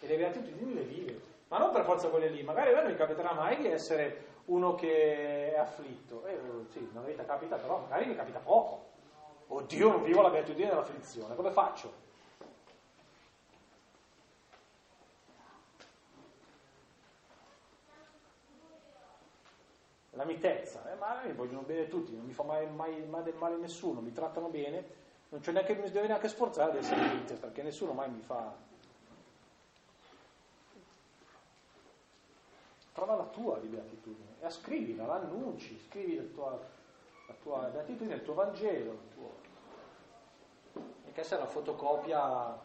E le beatitudini le vive. Ma non per forza quelle lì, magari a me non capiterà mai di essere uno che è afflitto. Eh, sì, una vita capita, però magari mi capita poco. Oddio, non vivo la beatitudine dell'afflizione, come faccio? la mitezza, eh, ma mi vogliono bene tutti, non mi fa mai, mai, mai del male nessuno, mi trattano bene, non c'è neanche, mi devo neanche sforzare di essere mite, perché nessuno mai mi fa... Trova la tua di beatitudine e scrivila, la annunci, scrivi la tua, la tua beatitudine, il tuo Vangelo, il tuo... e che essere la fotocopia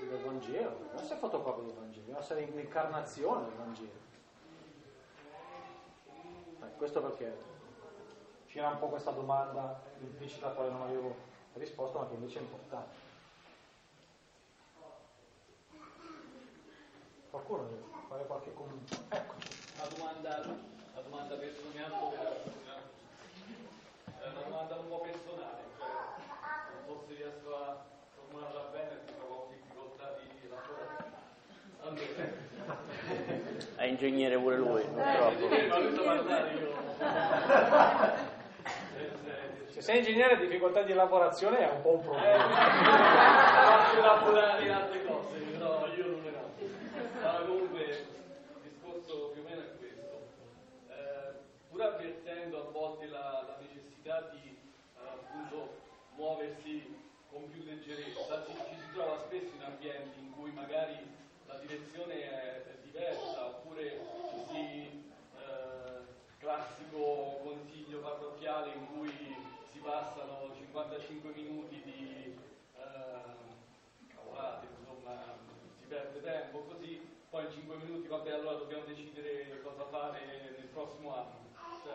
del Vangelo, non essere fotocopia del Vangelo, deve essere l'incarnazione del Vangelo. Questo perché c'era un po' questa domanda implicita a quale non avevo risposto, ma che invece è importante. Qualcuno deve fare qualche commento? Ecco. La domanda, la domanda personale una domanda un po' personale, cioè non se riesco a formularla bene perché trovo difficoltà di lavorare. Allora, è ingegnere pure lui, non troppo. Se sei ingegnere ha difficoltà di elaborazione è un po' un problema. [LAUGHS] Faccio elaborare in altre cose, però io non ne ho. Ma comunque il discorso più o meno è questo. Eh, pur avvertendo a volte la, la necessità di eh, appunto muoversi con più leggerezza, ci, ci si trova spesso in ambienti in cui magari la direzione è, è diversa, oppure si eh, classico consiglio parrocchiale in cui si passano 55 minuti di eh, cavolate, insomma, si perde tempo così, poi in 5 minuti vabbè allora dobbiamo decidere cosa fare nel prossimo anno. Cioè,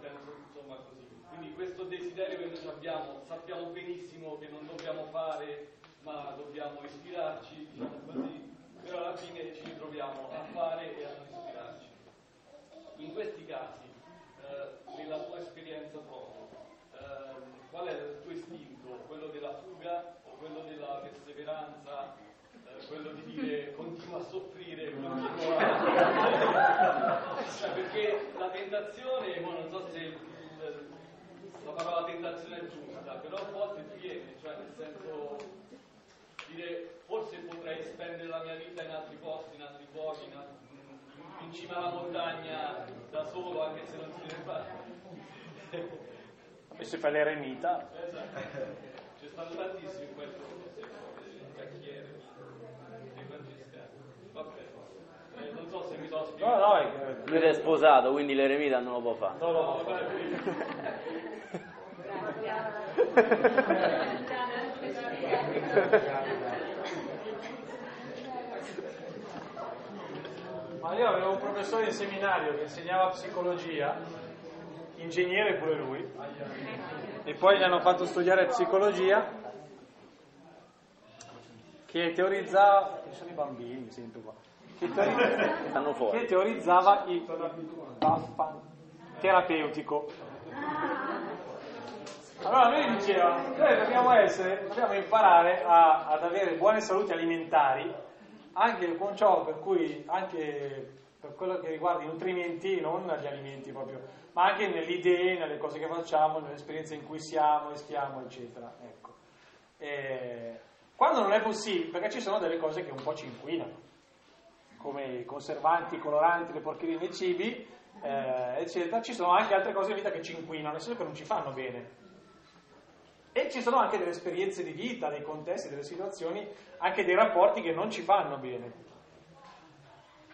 penso insomma così. Quindi questo desiderio che noi abbiamo, sappiamo benissimo che non dobbiamo fare, ma dobbiamo ispirarci, diciamo così, però alla fine ci ritroviamo a fare e a non ispirarci. In questi casi, eh, nella tua esperienza proprio, eh, qual è il tuo istinto? Quello della fuga o quello della perseveranza? Eh, quello di dire continua a soffrire, continua a... cioè, [LAUGHS] perché la tentazione, non so se il, il, la parola tentazione è giusta, però a volte ti viene, cioè nel senso dire forse potrei spendere la mia vita in altri posti, in altri luoghi, in, altri, in cima alla montagna da solo, anche se non si deve fare. E se fai l'eremita. Esatto. C'è stato tantissimo in questo cacchiere dei francescani. Vabbè. Eh, non so se mi so spiegare. No, no. Lui è sposato, quindi l'eremita non lo può fare. No, no, No, vabbè, Ma io avevo un professore in seminario che insegnava psicologia, ingegnere pure lui, e poi gli hanno fatto studiare psicologia, che teorizzava, sono i bambini, sento qua, che, teori- Stanno che teorizzava i baffan, terapeutico. Allora lui diceva, noi dobbiamo essere, dobbiamo imparare a- ad avere buone salute alimentari, anche con ciò per cui, anche per quello che riguarda i nutrimenti, non gli alimenti proprio, ma anche nelle idee, nelle cose che facciamo, nelle esperienze in cui siamo e stiamo, eccetera. Ecco. E quando non è possibile, perché ci sono delle cose che un po' ci inquinano, come i conservanti, i coloranti, le porcherie nei cibi, eh, eccetera, ci sono anche altre cose in vita che ci inquinano, nel senso che non ci fanno bene. E ci sono anche delle esperienze di vita, dei contesti, delle situazioni, anche dei rapporti che non ci fanno bene.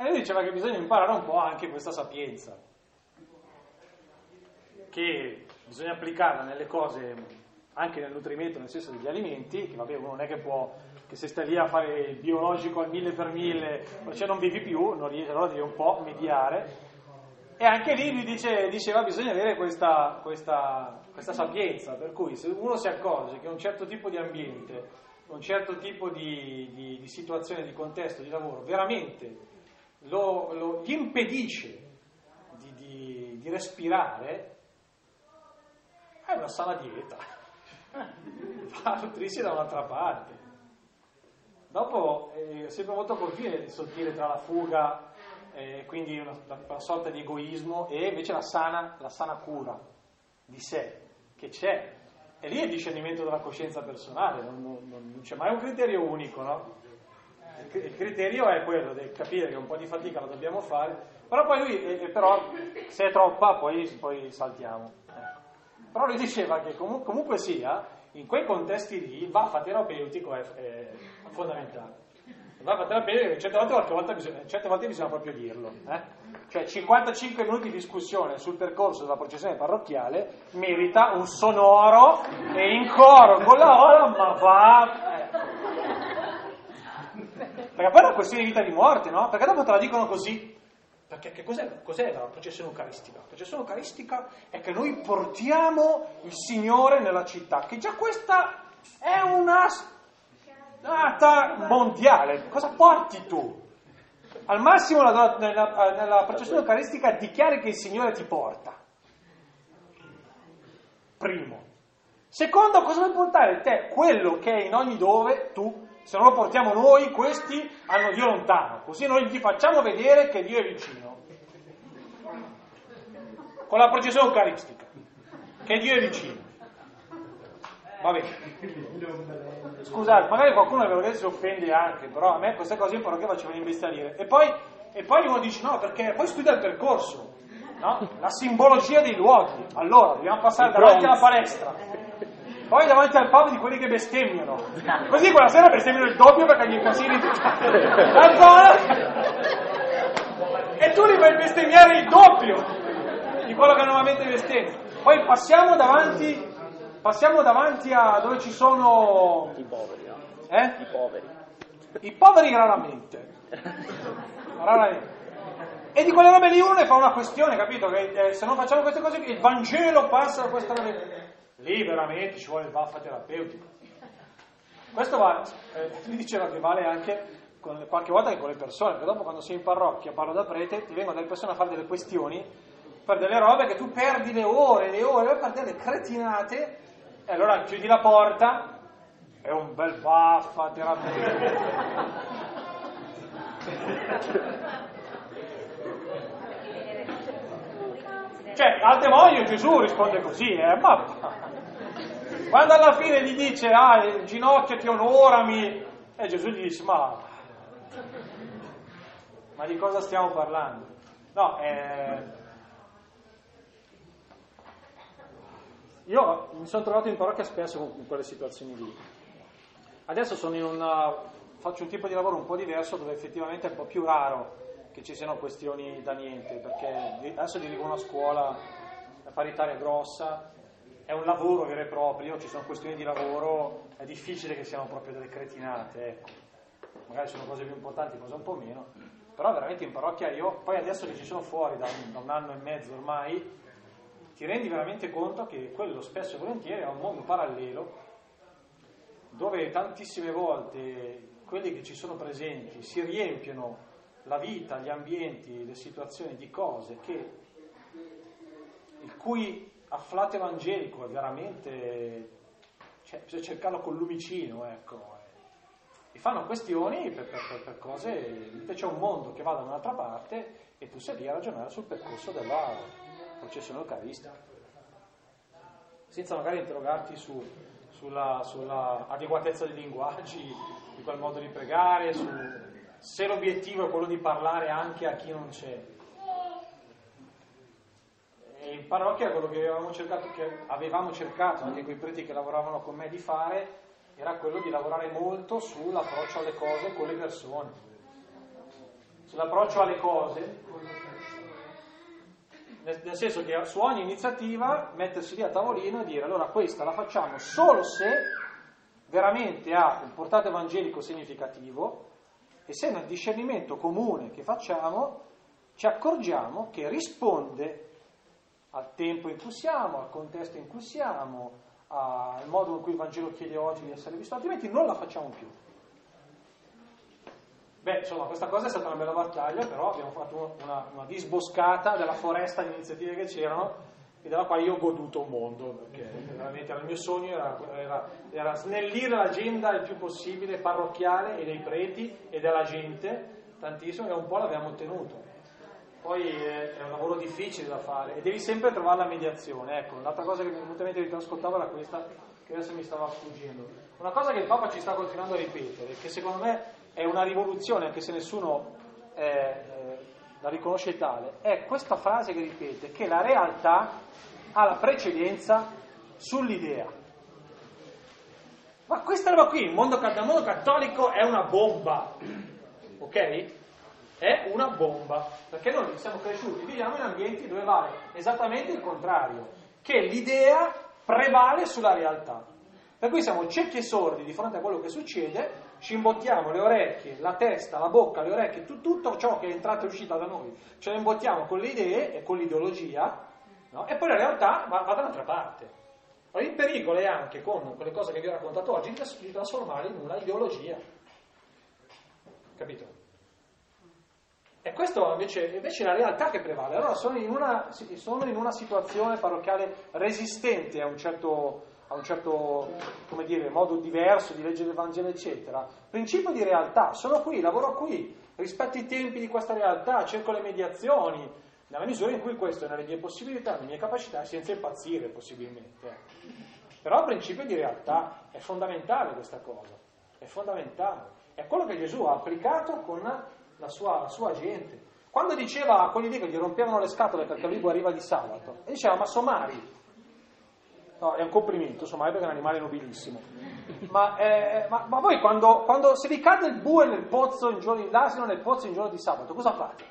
E lui diceva che bisogna imparare un po' anche questa sapienza, che bisogna applicarla nelle cose, anche nel nutrimento, nel senso degli alimenti, che vabbè uno non è che può, che se stai lì a fare il biologico al mille per mille, cioè non vivi più, non riesci, allora devi un po' mediare. E anche lì lui dice, diceva bisogna avere questa, questa, questa sapienza, per cui se uno si accorge che un certo tipo di ambiente, un certo tipo di, di- di situazione, di contesto, di lavoro, veramente lo, lo- gli impedisce di, di- di respirare, è una sana dieta. Va a nutrirsi da un'altra parte. Dopo è sempre molto confine sottile tra la fuga, eh, quindi una, una sorta di egoismo, e invece la sana, la sana cura di sé, che c'è. E lì è il discernimento della coscienza personale, non, non- non c'è mai un criterio unico, no? Il cri- Il criterio è quello di capire che un po' di fatica la dobbiamo fare, però poi lui, eh, eh, però, se è troppa, poi, poi saltiamo. Ecco. Però lui diceva che comu- comunque sia, in quei contesti lì, il vaffa terapeutico è, è fondamentale. Il vaffa terapeutico, certe volte, qualche volta bisogna, certe volte bisogna proprio dirlo. eh. Cioè 55 minuti di discussione sul percorso della processione parrocchiale merita un sonoro e in coro con la ola, ma va... eh. Perché poi è una questione di vita e di morte, no? Perché dopo te la dicono così. Perché che cos'è, cos'è la processione eucaristica? La processione eucaristica è che noi portiamo il Signore nella città, che già questa è una data mondiale. Cosa porti tu? Al massimo la- nella, nella processione eucaristica dichiari che il Signore ti porta. Primo. Secondo, cosa vuoi portare te? Quello che è in ogni dove tu, se non lo portiamo noi, questi hanno Dio lontano, così noi gli facciamo vedere che Dio è vicino. Con la processione eucaristica, che Dio è vicino. Va bene. Scusate, magari qualcuno che si offende anche, però a me queste cose in parrocchia facevano imbestialire. E poi, e poi uno dice no, perché poi studia il percorso, no? la simbologia dei luoghi. Allora, dobbiamo passare davanti alla palestra, poi davanti al pub di quelli che bestemmiano. Così quella sera bestemmiano il doppio perché gli incasini la zona. E tu li fai bestemmiare il doppio di quello che normalmente bestemmia. Poi passiamo davanti, passiamo davanti a dove ci sono... I poveri, no? Eh? I poveri. I poveri raramente. Raramente. E di quelle robe lì uno ne fa una questione, capito? Che eh, se non facciamo queste cose, il Vangelo passa da questa roba. Lì veramente ci vuole il vaffa terapeutico. Questo va, eh, lui [LAUGHS] diceva che vale anche con, qualche volta anche con le persone, perché dopo quando sei in parrocchia, parlo da prete, ti vengono delle persone a fare delle questioni per delle robe che tu perdi le ore, le ore per delle cretinate, e allora chiudi la porta, è un bel vaffa terapeutico. [LAUGHS] Cioè, al demonio Gesù risponde così, eh, ma quando alla fine gli dice, ah, il ginocchio ti onorami, e Gesù gli dice, ma, ma di cosa stiamo parlando? No, eh, io mi sono trovato in parrocchia spesso con, quelle situazioni lì. Adesso una, faccio un tipo di lavoro un po' diverso dove effettivamente è un po' più raro che ci siano questioni da niente, perché adesso dirigo una scuola paritaria grossa, è un lavoro vero e proprio, ci sono questioni di lavoro, è difficile che siano proprio delle cretinate, ecco. magari sono cose più importanti, cose un po' meno, però veramente in parrocchia io, poi adesso che ci sono fuori da un, da un anno e mezzo ormai, ti rendi veramente conto che quello spesso e volentieri è un mondo parallelo dove tantissime volte quelli che ci sono presenti si riempiono la vita, gli ambienti, le situazioni di cose che il cui afflato evangelico è veramente, cioè, bisogna cercarlo col lumicino, ecco. E fanno questioni per, per, per cose, c'è un mondo che va da un'altra parte e tu sei lì a ragionare sul percorso della processione eucaristica, senza magari interrogarti su, sulla, sulla adeguatezza dei linguaggi, di quel modo di pregare, su se l'obiettivo è quello di parlare anche a chi non c'è. E in parrocchia quello che avevamo cercato, che avevamo cercato anche quei preti che lavoravano con me di fare era quello di lavorare molto sull'approccio alle cose con le persone. Sull'approccio alle cose, nel, senso che su ogni iniziativa mettersi lì a tavolino e dire allora questa la facciamo solo se veramente ha un portato evangelico significativo e se nel discernimento comune che facciamo ci accorgiamo che risponde al tempo in cui siamo, al contesto in cui siamo, al modo in cui il Vangelo chiede oggi di essere visto, altrimenti non la facciamo più. Beh, insomma, questa cosa è stata una bella battaglia, però abbiamo fatto una, una disboscata della foresta di iniziative che c'erano e dalla quale io ho goduto un mondo, perché veramente il mio sogno era, era, era, snellire l'agenda il più possibile parrocchiale e dei preti e della gente, tantissimo, e un po' l'abbiamo ottenuto. Poi è, è un lavoro difficile da fare e devi sempre trovare la mediazione. Ecco, l'altra cosa che mi è venuta in mente mentre ascoltavo era questa, che adesso mi stava sfuggendo. Una cosa che il Papa ci sta continuando a ripetere, che secondo me è una rivoluzione, anche se nessuno eh, eh, la riconosce tale, è questa frase che ripete, che la realtà ha la precedenza sull'idea. Ma questa roba qui, il mondo, il mondo cattolico è una bomba, ok? È una bomba, perché noi siamo cresciuti, viviamo in ambienti dove vale esattamente il contrario, che l'idea prevale sulla realtà. Per cui siamo ciechi e sordi di fronte a quello che succede, ci imbottiamo le orecchie, la testa, la bocca, le orecchie, tu, tutto ciò che è entrato e uscito da noi, ce lo imbottiamo con le idee e con l'ideologia, no? e poi la realtà va, va da un'altra parte. Allora, il pericolo è anche con quelle cose che vi ho raccontato oggi di trasformarle in una ideologia. Capito? E questa invece, invece, è la realtà che prevale. Allora sono in una, sono in una situazione parrocchiale resistente a un certo, a un certo dire, modo diverso di leggere il Vangelo, eccetera. Principio di realtà, sono qui, lavoro qui, rispetto i tempi di questa realtà, cerco le mediazioni, nella misura in cui questo è nelle mie possibilità, nelle mie capacità, senza impazzire possibilmente. Però il principio di realtà è fondamentale questa cosa, è fondamentale. È quello che Gesù ha applicato con la sua, la sua gente. Quando diceva a quelli lì che gli rompevano le scatole perché lui guariva di sabato, diceva ma somari, no, è un complimento, somari perché è un animale nobilissimo, ma, eh, ma, ma voi quando, quando, se vi cade il bue nel pozzo, in giorno, l'asino nel pozzo in giorno di sabato, cosa fate?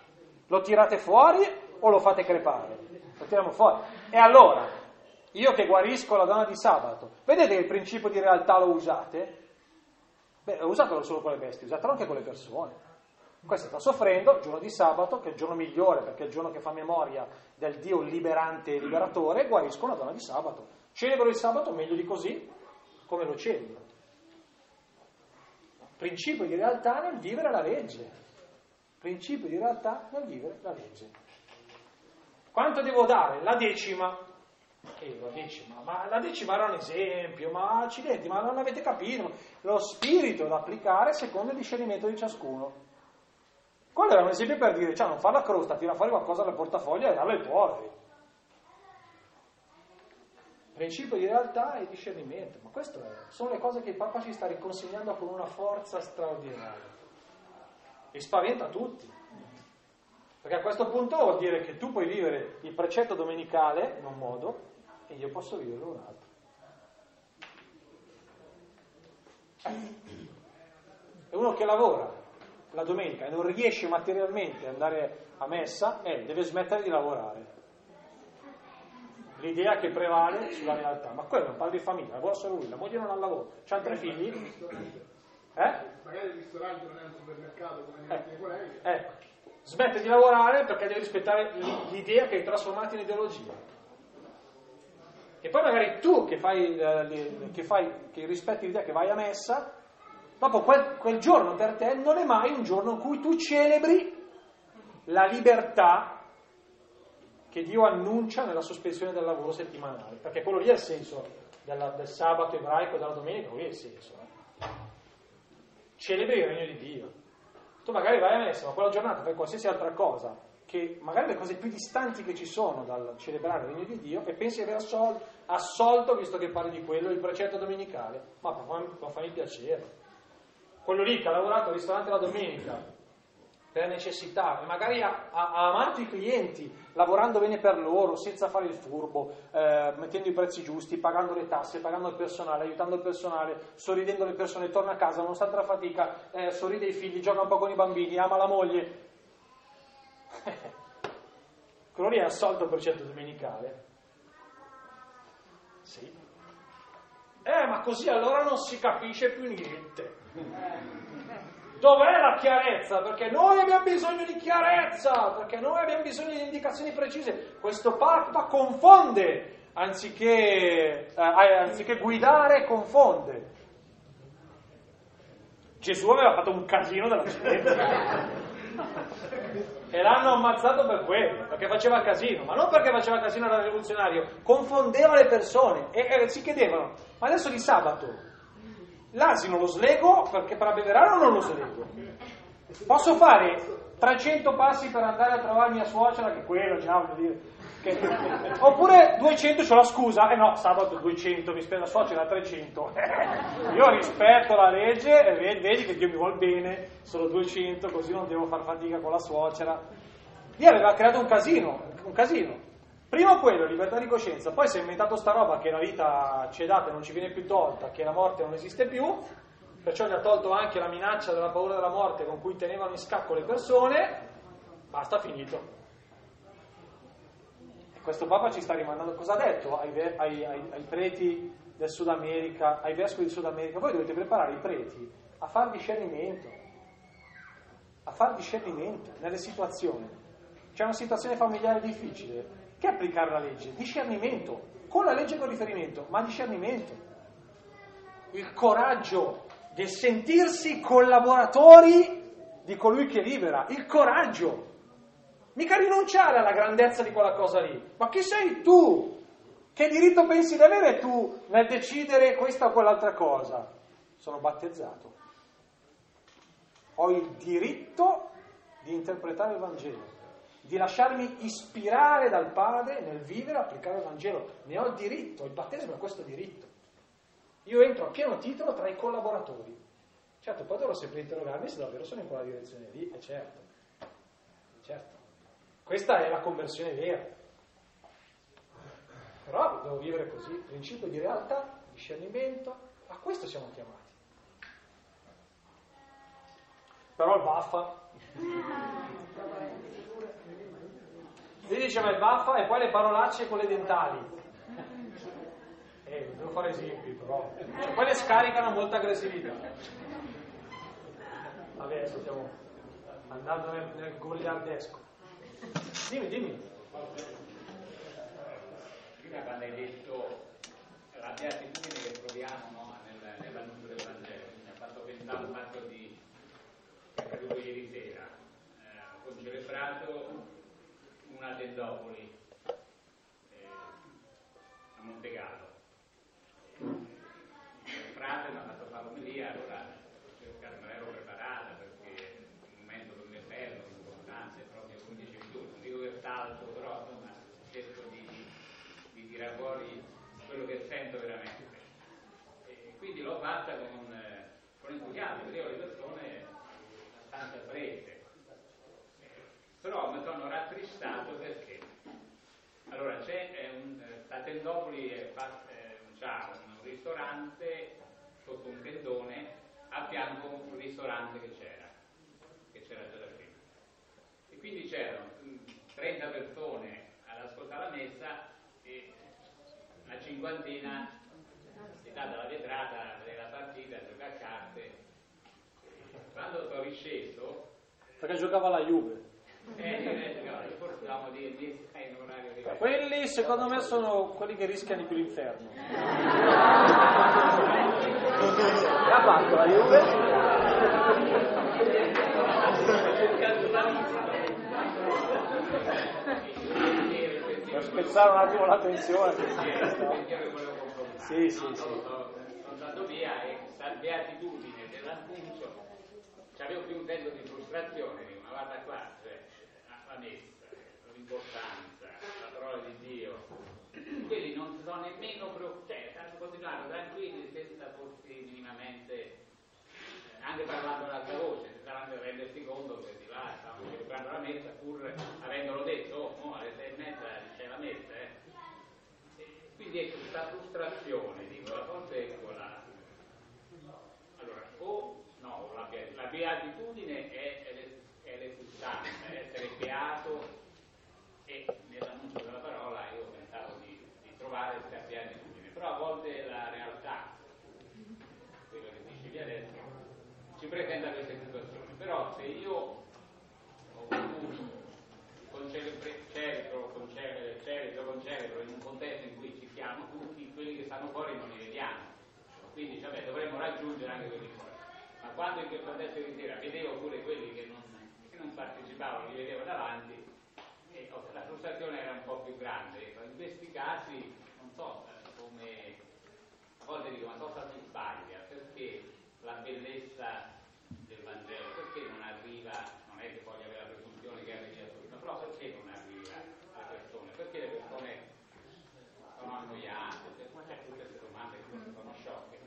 Lo tirate fuori o lo fate crepare? Lo tiriamo fuori. E allora, io che guarisco la donna di sabato, vedete che il principio di realtà lo usate? Beh, usatelo solo con le bestie, usatelo anche con le persone. Questo sta soffrendo, il giorno di sabato, che è il giorno migliore perché è il giorno che fa memoria del Dio liberante e liberatore, guarisco una donna di sabato. Celebro il sabato meglio di così, come lo celebro. Principio di realtà nel vivere la legge. Principio di realtà nel vivere la legge. Quanto devo dare? La decima. Eh, la decima, ma la decima era un esempio, ma accidenti, ma non avete capito. Lo spirito da applicare secondo il discernimento di ciascuno. Quello era un esempio per dire, cioè non fare la crosta, tira fuori qualcosa dal portafoglio e darlo ai poveri. Principio di realtà e discernimento, ma queste sono le cose che il Papa ci sta riconsegnando con una forza straordinaria. E spaventa tutti. Perché a questo punto vuol dire che tu puoi vivere il precetto domenicale in un modo e io posso viverlo in un altro. È uno che lavora la domenica e non riesce materialmente ad andare a messa, eh, deve smettere di lavorare. L'idea che prevale sulla realtà, ma quello è un padre di famiglia, lavora solo lui, la moglie non ha lavoro, c'ha tre figli. Eh? Magari il ristorante non è un supermercato come eh. i colleghi. Ecco, smette di lavorare perché deve rispettare l'idea che hai trasformato in ideologia. E poi magari tu che, fai, eh, che, fai, che rispetti l'idea che vai a messa, Dopo quel, quel giorno per te non è mai un giorno in cui tu celebri la libertà che Dio annuncia nella sospensione del lavoro settimanale, perché quello lì è il senso della- del sabato ebraico e della domenica, quello lì è il senso. eh. Celebri il regno di Dio. Tu magari vai a messa, ma quella giornata fai qualsiasi altra cosa, che magari le cose più distanti che ci sono dal celebrare il regno di Dio, e pensi di aver assol- assolto, visto che parli di quello, il precetto domenicale. Ma può può farmi piacere. Quello lì che ha lavorato al ristorante la domenica, per necessità e magari ha, ha- ha amato i clienti lavorando bene per loro senza fare il furbo, eh, mettendo i prezzi giusti, pagando le tasse, pagando il personale, aiutando il personale, sorridendo le persone, torna a casa nonostante la fatica, eh, sorride ai figli, gioca un po' con i bambini, ama la moglie. [LAUGHS] Quello lì è assolto il precetto domenicale. Sì. Eh, ma così allora non si capisce più niente. Dov'è la chiarezza? Perché noi abbiamo bisogno di chiarezza, perché noi abbiamo bisogno di indicazioni precise. Questo Papa confonde, anziché, eh, anziché guidare, confonde. Gesù aveva fatto un casino della gente. E l'hanno ammazzato per quello, perché faceva casino, ma non perché faceva casino era rivoluzionario, confondeva le persone e, e si chiedevano, ma adesso di sabato l'asino lo slego perché per abbeverare o non lo slego? Posso fare 300 passi per andare a trovare mia suocera, che quello già voglio dire, che- [LAUGHS] oppure 200 c'ho la scusa, eh no, sabato 200, mi spiega la suocera 300. [LAUGHS] Io rispetto la legge e vedi, che Dio mi vuol bene, solo 200, così non devo far fatica con la suocera. Dio aveva creato un casino, un casino. Prima quello, libertà di coscienza, poi si è inventato sta roba che la vita ci è data e non ci viene più tolta, che la morte non esiste più, perciò gli ha tolto anche la minaccia della paura della morte con cui tenevano in scacco le persone, basta, finito. E questo Papa ci sta rimandando, cosa ha detto ai, ai- ai- ai preti del Sud America, ai vescovi del Sud America? Voi dovete preparare i preti a far discernimento, a far discernimento nelle situazioni. C'è una situazione familiare difficile, che applicare la legge? Discernimento, con la legge con riferimento, ma discernimento. Il coraggio di sentirsi collaboratori di colui che libera, il coraggio. Mica rinunciare alla grandezza di quella cosa lì. Ma chi sei tu? Che diritto pensi di avere tu nel decidere questa o quell'altra cosa? Sono battezzato. Ho il diritto di interpretare il Vangelo, di lasciarmi ispirare dal Padre nel vivere e applicare il Vangelo. Ne ho il diritto, il battesimo è questo diritto. Io entro a pieno titolo tra i collaboratori. Certo, poi dovrò sempre interrogarmi se davvero sono in quella direzione lì, e certo, certo. Questa è la conversione vera. Però devo vivere così, principio di realtà, discernimento, a questo siamo chiamati. Però il vaffa. Lui diceva il vaffa e poi le parolacce con le dentali. Eh, devo fare esempi però. Cioè, poi le scaricano molta aggressività. Vabbè, adesso stiamo andando nel, nel goliardesco. Dimmi, dimmi. Prima quando hai detto la beatitudine che troviamo no, nel- nell'annuncio del Vangelo, mi ha fatto pensare al fatto di che è accaduto ieri sera. Eh, ho celebrato una tendopoli eh, a Montegallo. Il frate mi ha fatto fare l'omelia, allora cercare, me l'ero preparata perché un momento per me bello, importante, proprio come dicevi tu, non dico che salto, però insomma cerco di, di, di tirare fuori quello che sento veramente. E quindi l'ho fatta con, eh, con entusiasmo, vedevo le persone abbastanza fredde. Però mi sono rattristato perché allora c'è eh, un, eh, sta Tendopoli è fa- eh, un ristorante sotto un tendone a fianco un ristorante che c'era, che c'era già da prima. E quindi c'erano mm, 30 persone ad ascoltare la messa e una cinquantina è data la vetrata della partita a giocare a carte. Quando sono risceso, Perché giocava la Juve. Eh, Quelli secondo me sono quelli che rischiano di più l'inferno. Ha fatto la Juve? spezzare un attimo la tensione. Sì, sì, sì. Sono, andato via e sta beatitudine dell'annuncio c'avevo più un senso di frustrazione, ma guarda qua, cioè, la messa, l'importanza, la parola di Dio, quelli non si sono nemmeno preoccupati, cioè, stanno continuando tranquilli senza porsi minimamente, eh, anche parlando ad alta voce, saranno rendersi conto che di là stavano celebrando la messa pur avendolo detto, oh, alle sei e mezza c'è la messa, eh. Quindi ecco, questa frustrazione, dico, la forza è quella. Allora, o no, la, bea- la beatitudine è, è l'es- è l'esultanza, è essere beato e nell'annuncio della parola io pensavo di, di trovare questa beatitudine, però a volte la realtà, quello che dicevi adesso, ci presenta queste situazioni, però se io ho voluto con celebre- celebro, con cele- celebro, con celebro in un contesto in cui ci siamo tutti, quelli che stanno fuori non li vediamo. Quindi vabbè, dovremmo raggiungere anche quelli fuori. Ma quando in quel contesto di sera vedevo pure quelli che non, che non partecipavano, li vedevo davanti, e oh, la frustrazione era un po' più grande. Ecco, In questi casi, non so come, a volte dico, ma cosa si sbaglia? Perché la bellezza del Vangelo, perché non arriva, non è che voglio avere la presunzione che arrivi a tutti, ma però perché non arriva alle persone? Perché le persone sono annoiate, cioè, tutte queste domande che forse sono sciocche,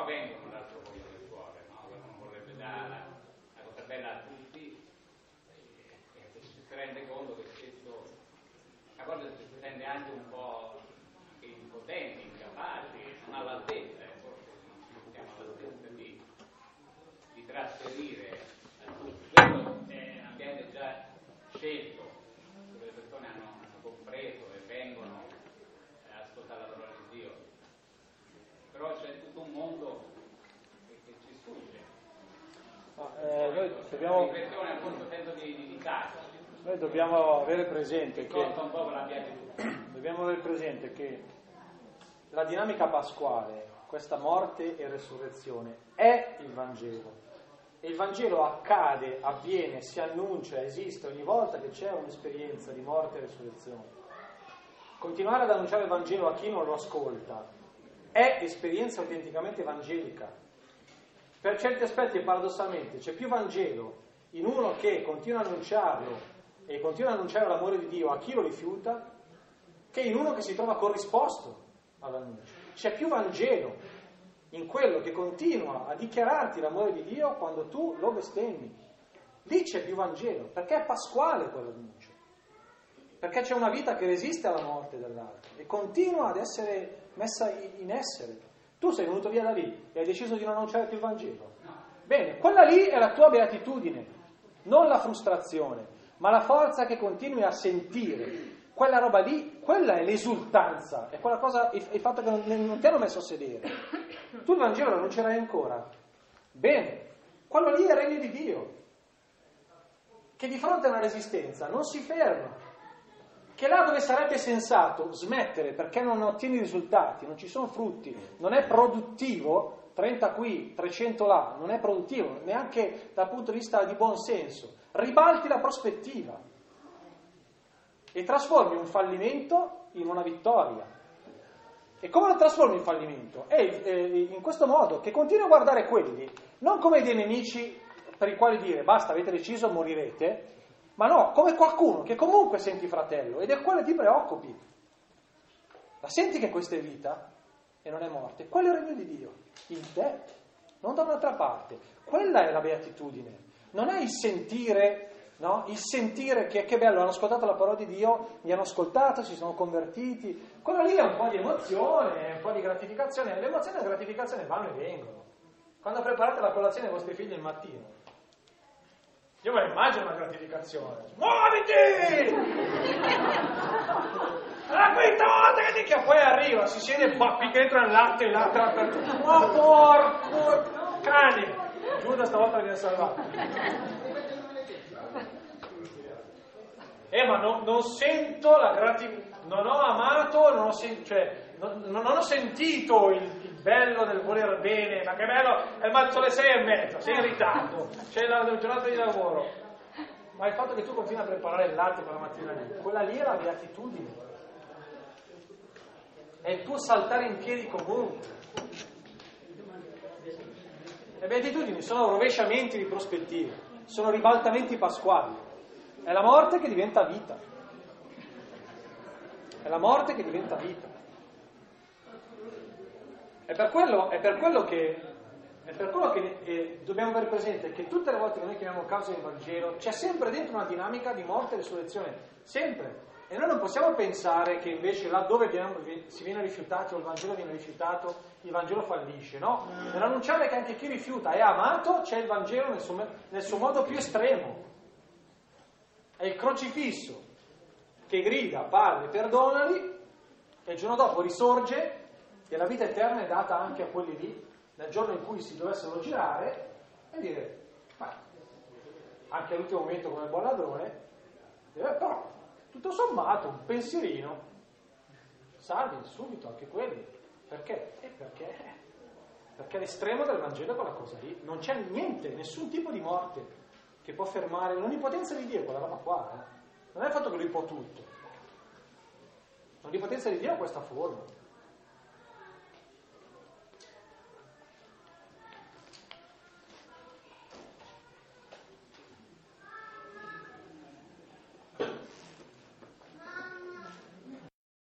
però vengono dal profondo del cuore, no? Uno vorrebbe dare la, cosa bella a tutti e, e si rende conto che spesso a volte si sente anche un po' impotenti, incapaci, non all'altezza, eh, forse non siamo all'altezza di, di trasferire a tutti. Questo è un ambiente già scelto, dove le persone hanno, hanno compreso e vengono eh, a ascoltare la parola di Dio. Però c'è tutto un mondo che, che ci sfugge. Ma, eh, noi, dobbiamo, noi dobbiamo avere presente che [CLEARS THROAT] dobbiamo avere presente che la dinamica pasquale, questa morte e resurrezione, è il Vangelo. E il Vangelo accade, avviene, si annuncia, esiste ogni volta che c'è un'esperienza di morte e resurrezione. Continuare ad annunciare il Vangelo a chi non lo ascolta è esperienza autenticamente evangelica. Per certi aspetti, paradossalmente, c'è più Vangelo in uno che continua a annunciarlo e continua a annunciare l'amore di Dio a chi lo rifiuta, che in uno che si trova corrisposto all'annuncio. C'è più Vangelo in quello che continua a dichiararti l'amore di Dio quando tu lo bestemmi. Lì c'è più Vangelo, perché è pasquale quell'annuncio. Perché c'è una vita che resiste alla morte dell'altro e continua ad essere messa in essere. Tu sei venuto via da lì e hai deciso di non annunciare più il Vangelo. Bene, quella lì è la tua beatitudine, non la frustrazione, ma la forza che continui a sentire. Quella roba lì, quella è l'esultanza, è quella cosa, il, fatto che non, non ti hanno messo a sedere. Tu il Vangelo lo annuncerai ancora. Bene, quello lì è il regno di Dio, che di fronte a una resistenza non si ferma, che là dove sarebbe sensato smettere perché non ottieni risultati, non ci sono frutti, non è produttivo, 30 qui, 300 là, non è produttivo, neanche dal punto di vista di buon senso, ribalti la prospettiva e trasformi un fallimento in una vittoria. E come lo trasformi in fallimento? È in questo modo che continui a guardare quelli non come dei nemici per i quali dire basta, avete deciso, morirete, ma no, come qualcuno che comunque senti fratello è quello che ti preoccupi. La senti che questa è vita e non è morte? Quello è il regno di Dio, in te, non da un'altra parte. Quella è la beatitudine, non è il sentire No? Il sentire che, che bello, hanno ascoltato la parola di Dio, mi hanno ascoltato, si sono convertiti. Quello lì è un po' di emozione, un po' di gratificazione. L'emozione e la gratificazione vanno e vengono. Quando preparate la colazione ai vostri figli il mattino, io me la immagino una gratificazione. Muoviti! [LAUGHS] La quinta volta che ti chiama, poi arriva, si siede, bappi che entra nel latte e latte dappertutto. Ma porco cane! Giuda stavolta viene salvato. Eh, ma non, non sento la gratificazione, non ho amato, non ho, sen- cioè, non, non ho sentito il, il bello del voler bene, ma che bello, è mattino alle sei e mezza, sei in ritardo, c'è la, la giornata di lavoro. Ma il fatto che tu continui a preparare il latte per la mattina lì, quella lì è la beatitudine. è il tuo saltare in piedi comunque. Le beatitudini sono rovesciamenti di prospettive, sono ribaltamenti pasquali. È la morte che diventa vita. È la morte che diventa vita. È per quello, è per quello che, per quello che eh, dobbiamo avere presente che tutte le volte che noi chiamiamo causa del Vangelo c'è sempre dentro una dinamica di morte e risurrezione. Sempre. E noi non possiamo pensare che invece laddove si viene rifiutati o il Vangelo viene rifiutato, il Vangelo fallisce, no? Nell'annunciare che anche chi rifiuta è amato, c'è il Vangelo nel suo, nel suo modo più estremo. È il crocifisso che grida, Padre, perdonali, e il giorno dopo risorge e la vita eterna è data anche a quelli lì, nel giorno in cui si dovessero girare e dire, ma anche all'ultimo momento come buon ladrone, dire, però tutto sommato un pensierino, salvi subito anche quelli. Perché? Eh perché? Perché l'estremo del Vangelo è quella cosa lì. Non c'è niente, nessun tipo di morte che può fermare l'onnipotenza di Dio, quella roba qua. Eh? Non è il fatto che lui può tutto. L'onnipotenza di Dio ha questa forma.